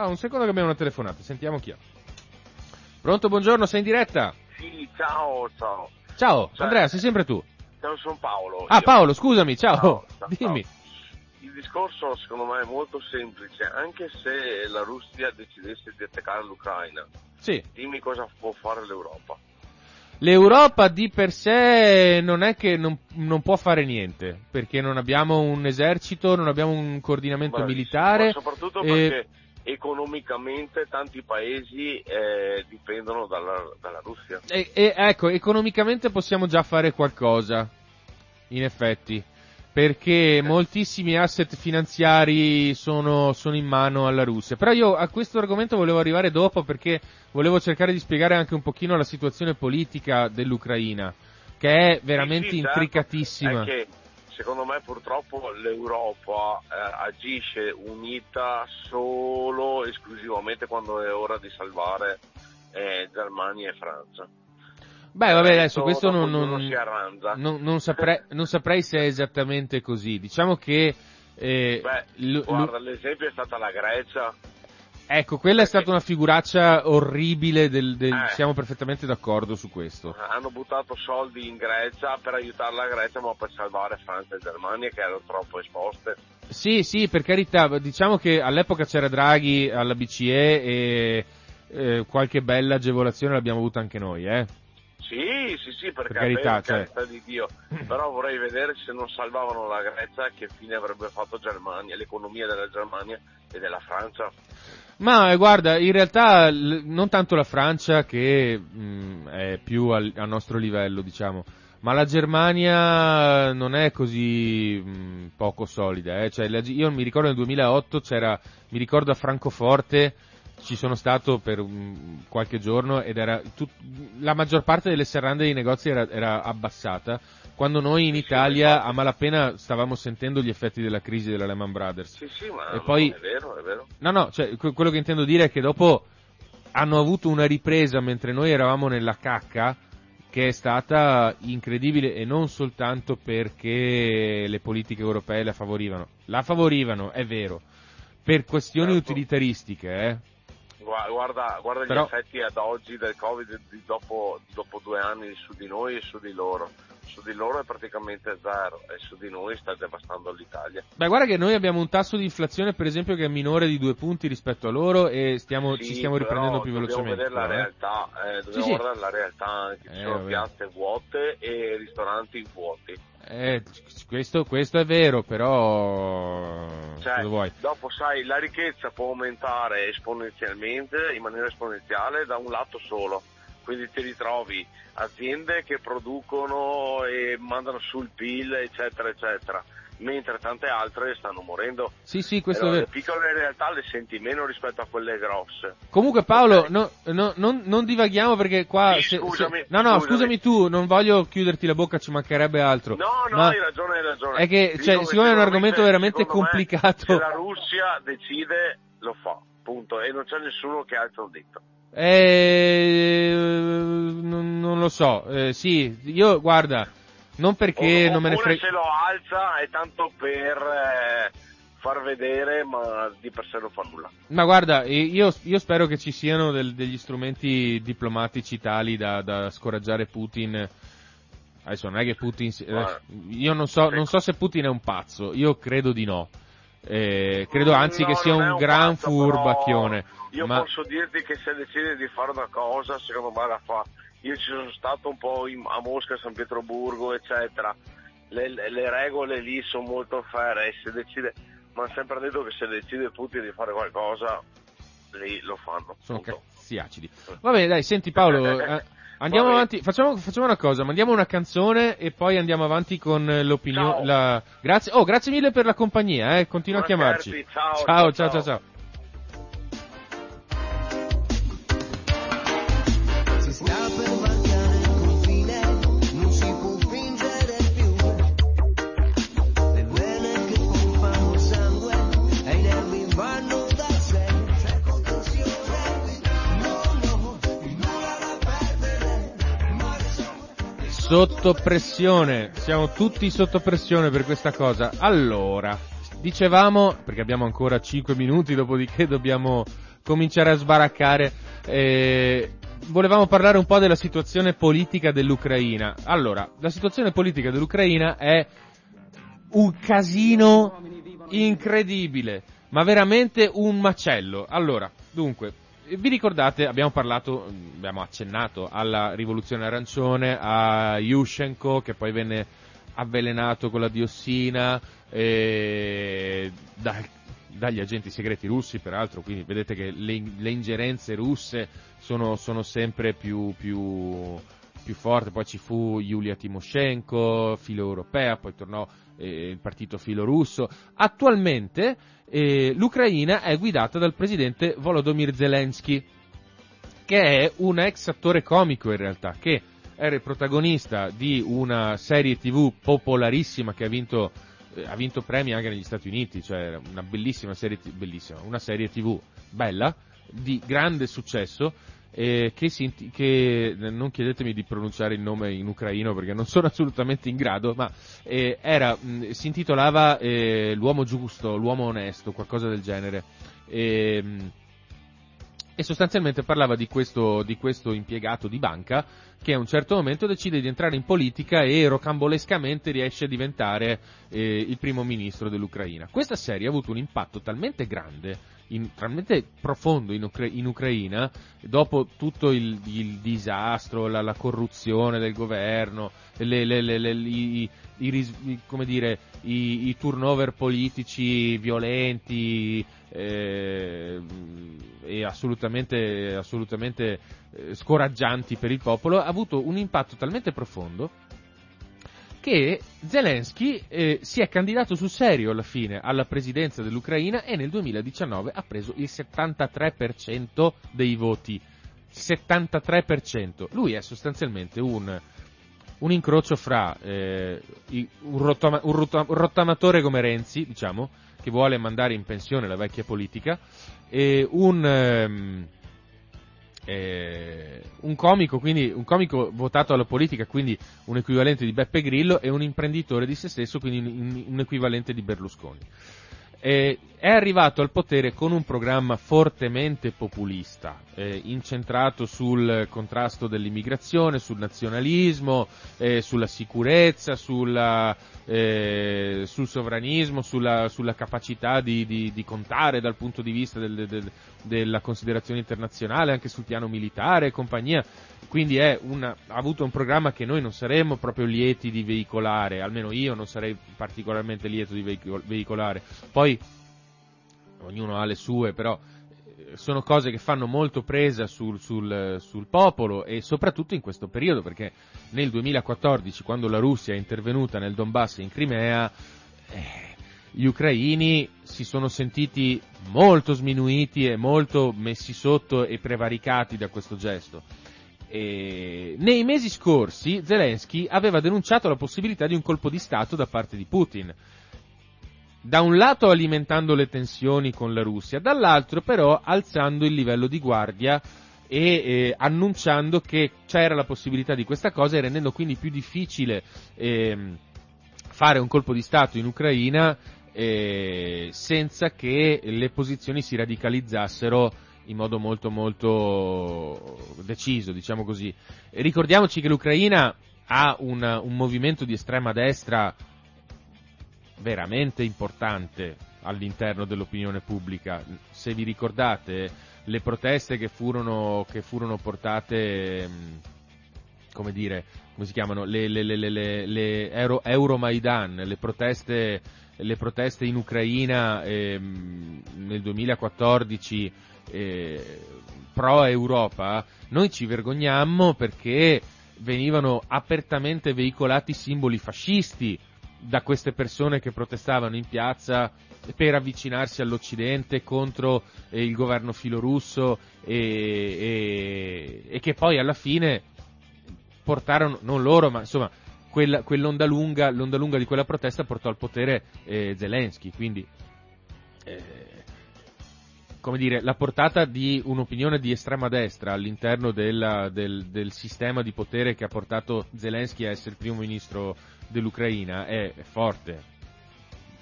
Ah, un secondo che abbiamo una telefonata, sentiamo chi è. Pronto, buongiorno, sei in diretta? Sì, ciao, ciao. Ciao, Cioè- Andrea, sei sempre tu. Ciao, sono Paolo. Ah, Io- Paolo, scusami, ciao. Ciao, ciao, Dimmi. ciao. Il discorso secondo me è molto semplice, anche se la Russia decidesse di attaccare l'Ucraina, Sì. dimmi cosa può fare l'Europa. L'Europa di per sé non è che non, non può fare niente, perché non abbiamo un esercito, non abbiamo un coordinamento Bravissimo, militare. ma soprattutto eh, perché economicamente tanti paesi eh, dipendono dalla, dalla Russia. E, e, ecco, economicamente possiamo già fare qualcosa, in effetti, perché moltissimi asset finanziari sono, sono in mano alla Russia. Però io a questo argomento volevo arrivare dopo perché volevo cercare di spiegare anche un pochino la situazione politica dell'Ucraina, che è veramente Sì, sì, certo. intricatissima. Che secondo me purtroppo l'Europa eh, agisce unita solo esclusivamente quando è ora di salvare eh, Germania e Francia. Beh, vabbè, adesso questo non, non- non- non saprei, non saprei se è esattamente così. Diciamo che... eh, Beh, l- guarda, l'esempio è stata la Grecia. Ecco, quella è stata una figuraccia orribile, del, del- Eh. siamo perfettamente d'accordo su questo. Hanno buttato soldi in Grecia per aiutare la Grecia, ma per salvare Francia e Germania che erano troppo esposte. Sì, sì, per carità, diciamo che all'epoca c'era Draghi alla BCE e eh, qualche bella agevolazione l'abbiamo avuta anche noi, eh. Sì, sì, sì, perché Per carità, per cioè. carità di Dio. Però vorrei vedere se non salvavano la Grecia che fine avrebbe fatto Germania, l'economia della Germania e della Francia. Ma eh, guarda, in realtà l- non tanto la Francia che mh, è più al, al nostro livello, diciamo, ma la Germania non è così mh, poco solida. Eh. Cioè, la- io mi ricordo nel 2008 c'era, mi ricordo a Francoforte, ci sono stato per um, qualche giorno ed era tut- la maggior parte delle serrande dei negozi era, era abbassata, quando noi in Sì, Italia a malapena stavamo sentendo gli effetti della crisi della Lehman Brothers. Sì, sì, ma E poi- è vero, è vero. No, no, cioè, que- quello che intendo dire è che dopo hanno avuto una ripresa mentre noi eravamo nella cacca che è stata incredibile e non soltanto perché le politiche europee la favorivano. La favorivano, è vero, per questioni Certo. utilitaristiche, eh. Gua- Guarda, guarda Però- gli effetti ad oggi del Covid di dopo, dopo due anni su di noi e su di loro. Su di loro è praticamente zero e su di noi sta devastando l'Italia. Beh, guarda che noi abbiamo un tasso di inflazione, per esempio, che è minore di due punti rispetto a loro e stiamo, Sì, ci stiamo riprendendo più dobbiamo velocemente. vedere la però, eh. realtà, eh, dobbiamo sì. guardare la realtà anche, ci Eh, sono vabbè. piazze vuote e ristoranti vuoti. Eh, questo, questo è vero, però... Cioè, dopo sai, la ricchezza può aumentare esponenzialmente, in maniera esponenziale, da un lato solo. Quindi ti ritrovi aziende che producono e mandano sul PIL, eccetera, eccetera, mentre tante altre stanno morendo. Sì, sì, questo Però è le vero. piccole realtà le senti meno rispetto a quelle grosse. Comunque Paolo, Ok. no- no- non, non divaghiamo perché qua... Sì, se- scusami, se- no, no, scusami. scusami tu, non voglio chiuderti la bocca, ci mancherebbe altro. No, no, Ma hai ragione, hai ragione. È che, Dico cioè, siccome è un argomento veramente me, complicato... Se la Russia decide, lo fa, punto. E non c'è nessuno che alza un dito. Eh, non, non lo so, eh, sì, io guarda, non perché O- non me ne frega... se lo alza è tanto per eh, far vedere, ma di per sé non fa nulla. Ma guarda, io, io spero che ci siano del- degli strumenti diplomatici tali da, da scoraggiare Putin. Adesso non è che Putin... Guarda. io non so, non so se Putin è un pazzo, io credo di no. Eh, credo anzi No, che sia è un gran pazzo, furbacchione. Io ma- posso dirti che se decide di fare una cosa, secondo me la fa. Io ci sono stato un po' in- a Mosca, San Pietroburgo, eccetera. Le, le- le regole lì sono molto ferre. e Se decide, ma hanno sempre detto che se decide Putin di fare qualcosa, lì lo fanno. Sono cazzi acidi. Va bene, dai, senti Paolo, eh, andiamo avanti, facciamo, facciamo una cosa, mandiamo una canzone e poi andiamo avanti con l'opinione. La- Grazie, oh, grazie mille per la compagnia, eh, continua a Ma chiamarci. ciao, ciao, ciao, ciao, ciao. ciao. ciao. Sotto pressione, siamo tutti sotto pressione per questa cosa. Allora, dicevamo, perché abbiamo ancora 5 minuti, dopodiché dobbiamo cominciare a sbaraccare, eh, volevamo parlare un po' della situazione politica dell'Ucraina. Allora, la situazione politica dell'Ucraina è un casino incredibile, ma veramente un macello. Allora, dunque, vi ricordate, abbiamo parlato, abbiamo accennato alla rivoluzione arancione, a Yushchenko che poi venne avvelenato con la diossina eh, da, dagli agenti segreti russi, peraltro, quindi vedete che le, le ingerenze russe sono, sono sempre più, più, più, forti, poi ci fu Yulia Timoshenko, filo europea, poi tornò eh, il partito filo russo. Attualmente eh, l'Ucraina è guidata dal presidente Volodymyr Zelensky, che è un ex attore comico in realtà, che era il protagonista di una serie tv popolarissima che ha vinto, eh, ha vinto premi anche negli Stati Uniti, cioè una bellissima serie, bellissima, una serie tv bella, di grande successo, eh, che, si, che, non chiedetemi di pronunciare il nome in ucraino perché non sono assolutamente in grado, ma eh, era, mh, si intitolava eh, L'uomo giusto, l'uomo onesto, qualcosa del genere. E, mh, e sostanzialmente parlava di questo, di questo, impiegato di banca che a un certo momento decide di entrare in politica e rocambolescamente riesce a diventare eh, il primo ministro dell'Ucraina. Questa serie ha avuto un impatto talmente grande in, talmente profondo in, Ucra- in, Ucraina, dopo tutto il, il disastro, la, la, corruzione del governo, le, le, le, i, i, dire, i, turnover politici violenti eh, e assolutamente, assolutamente eh, scoraggianti per il popolo, ha avuto un impatto talmente profondo che Zelensky eh, si è candidato sul serio alla fine alla presidenza dell'Ucraina e nel 2019 ha preso il 73% dei voti. 73%. Lui è sostanzialmente un, un incrocio fra eh, un, rottama, un, rottama, un, rottamatore come Renzi, diciamo, che vuole mandare in pensione la vecchia politica, e un... Ehm, eh, un comico, quindi un comico votato alla politica, quindi un equivalente di Beppe Grillo, e un imprenditore di se stesso, quindi un, un equivalente di Berlusconi eh, è arrivato al potere con un programma fortemente populista, eh, incentrato sul contrasto dell'immigrazione, sul nazionalismo, eh, sulla sicurezza, sulla, eh, sul sovranismo, sulla, sulla capacità di, di, di, contare dal punto di vista del, del, della considerazione internazionale, anche sul piano militare e compagnia. Quindi una, ha avuto un programma che noi non saremmo proprio lieti di veicolare, almeno io non sarei particolarmente lieto di veicolare. Poi ognuno ha le sue, però eh, sono cose che fanno molto presa sul, sul, sul, popolo e soprattutto in questo periodo, perché nel 2014, quando la Russia è intervenuta nel Donbass e in Crimea, eh, gli ucraini si sono sentiti molto sminuiti e molto messi sotto e prevaricati da questo gesto. E nei mesi scorsi Zelensky aveva denunciato la possibilità di un colpo di Stato da parte di Putin. Da un lato alimentando le tensioni con la Russia, dall'altro però alzando il livello di guardia e eh, annunciando che c'era la possibilità di questa cosa e rendendo quindi più difficile eh, fare un colpo di Stato in Ucraina eh, senza che le posizioni si radicalizzassero in modo molto molto deciso, diciamo così. Ricordiamoci che l'Ucraina ha una, un movimento di estrema destra veramente importante all'interno dell'opinione pubblica. Se vi ricordate, le proteste che furono, che furono portate, come dire, come si chiamano, le, le, le, le Euro, Euromaidan, le proteste, le proteste in Ucraina ehm, nel 2014 eh, pro Europa, noi ci vergogniamo perché venivano apertamente veicolati simboli fascisti da queste persone che protestavano in piazza per avvicinarsi all'Occidente contro eh, il governo filorusso e, e, e, che poi alla fine portarono, non loro, ma insomma, quella, quell'onda lunga, l'onda lunga di quella protesta portò al potere eh, Zelensky, quindi eh, come dire, la portata di un'opinione di estrema destra all'interno della, del, del, sistema di potere che ha portato Zelensky a essere il primo ministro dell'Ucraina è, forte.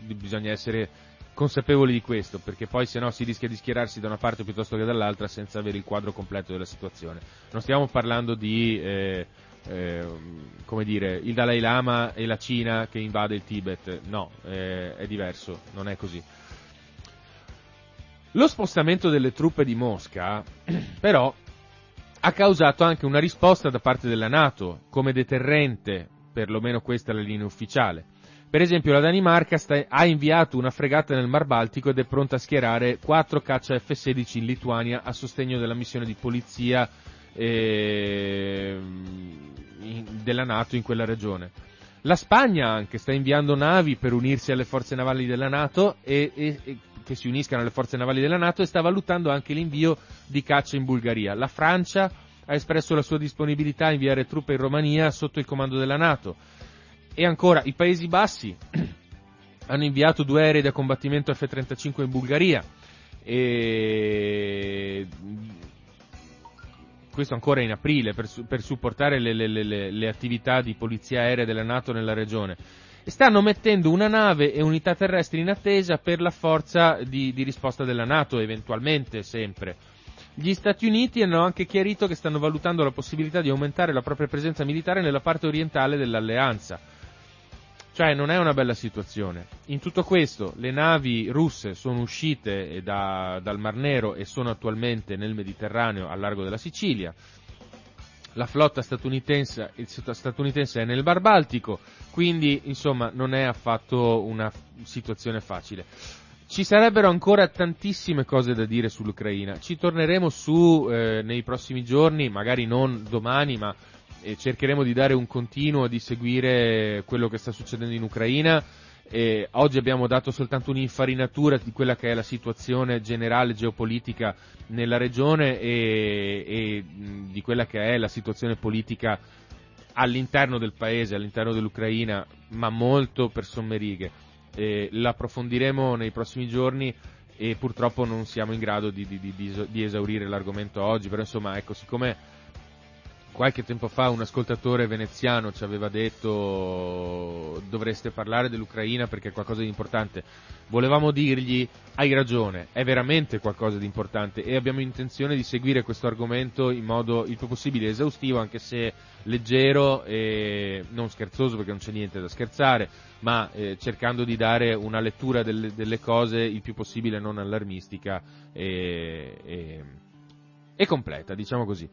Bisogna essere consapevoli di questo, perché poi se no si rischia di schierarsi da una parte piuttosto che dall'altra senza avere il quadro completo della situazione. Non stiamo parlando di, eh, eh, come dire, il Dalai Lama e la Cina che invade il Tibet, no, eh, è diverso, non è così. Lo spostamento delle truppe di Mosca, però, ha causato anche una risposta da parte della Nato come deterrente, perlomeno questa è la linea ufficiale. Per esempio la Danimarca sta, ha inviato una fregata nel Mar Baltico ed è pronta a schierare quattro caccia F-16 in Lituania a sostegno della missione di polizia eh, della Nato in quella regione. La Spagna anche sta inviando navi per unirsi alle forze navali della Nato e, e, e che si uniscano alle forze navali della Nato e sta valutando anche l'invio di caccia in Bulgaria. La Francia ha espresso la sua disponibilità a inviare truppe in Romania sotto il comando della Nato. E ancora, i Paesi Bassi hanno inviato due aerei da combattimento F-35 in Bulgaria. E questo ancora in aprile, per, per supportare le, le, le, le attività di polizia aerea della Nato nella regione e stanno mettendo una nave e unità terrestri in attesa per la forza di, di risposta della Nato, eventualmente, sempre. Gli Stati Uniti hanno anche chiarito che stanno valutando la possibilità di aumentare la propria presenza militare nella parte orientale dell'alleanza. Cioè non è una bella situazione. In tutto questo le navi russe sono uscite da, dal Mar Nero e sono attualmente nel Mediterraneo al largo della Sicilia la flotta statunitense, statunitense, è nel Bar Baltico, quindi insomma non è affatto una situazione facile. Ci sarebbero ancora tantissime cose da dire sull'Ucraina, ci torneremo su eh, nei prossimi giorni, magari non domani, ma eh, cercheremo di dare un continuo, di seguire quello che sta succedendo in Ucraina e oggi abbiamo dato soltanto un'infarinatura di quella che è la situazione generale geopolitica nella regione e, e di quella che è la situazione politica all'interno del paese, all'interno dell'Ucraina, ma molto per somme righe. E l'approfondiremo nei prossimi giorni e purtroppo non siamo in grado di, di, di, di esaurire l'argomento oggi, però insomma ecco, siccome qualche tempo fa un ascoltatore veneziano ci aveva detto dovreste parlare dell'Ucraina perché è qualcosa di importante. Volevamo dirgli hai ragione, è veramente qualcosa di importante e abbiamo intenzione di seguire questo argomento in modo il più possibile esaustivo, anche se leggero e non scherzoso perché non c'è niente da scherzare, ma eh, cercando di dare una lettura delle, delle, cose il più possibile non allarmistica e, e, e completa, diciamo così.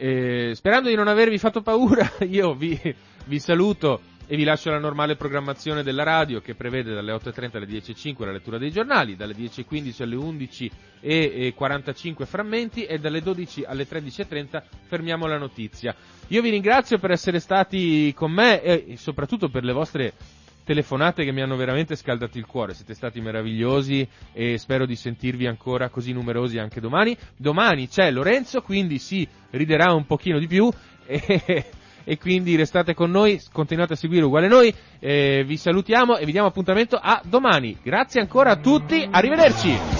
Eh, sperando di non avervi fatto paura, io vi, vi, saluto e vi lascio la normale programmazione della radio che prevede dalle 8.30 alle 10.05 la lettura dei giornali, dalle 10.15 alle 11.45 frammenti e dalle 12 alle 13.30 fermiamo la notizia. Io vi ringrazio per essere stati con me e soprattutto per le vostre telefonate che mi hanno veramente scaldato il cuore, siete stati meravigliosi e spero di sentirvi ancora così numerosi anche domani. Domani c'è Lorenzo, quindi si riderà un pochino di più e, e quindi restate con noi, continuate a seguire uguale noi, vi salutiamo e vi diamo appuntamento a domani. Grazie ancora a tutti, arrivederci!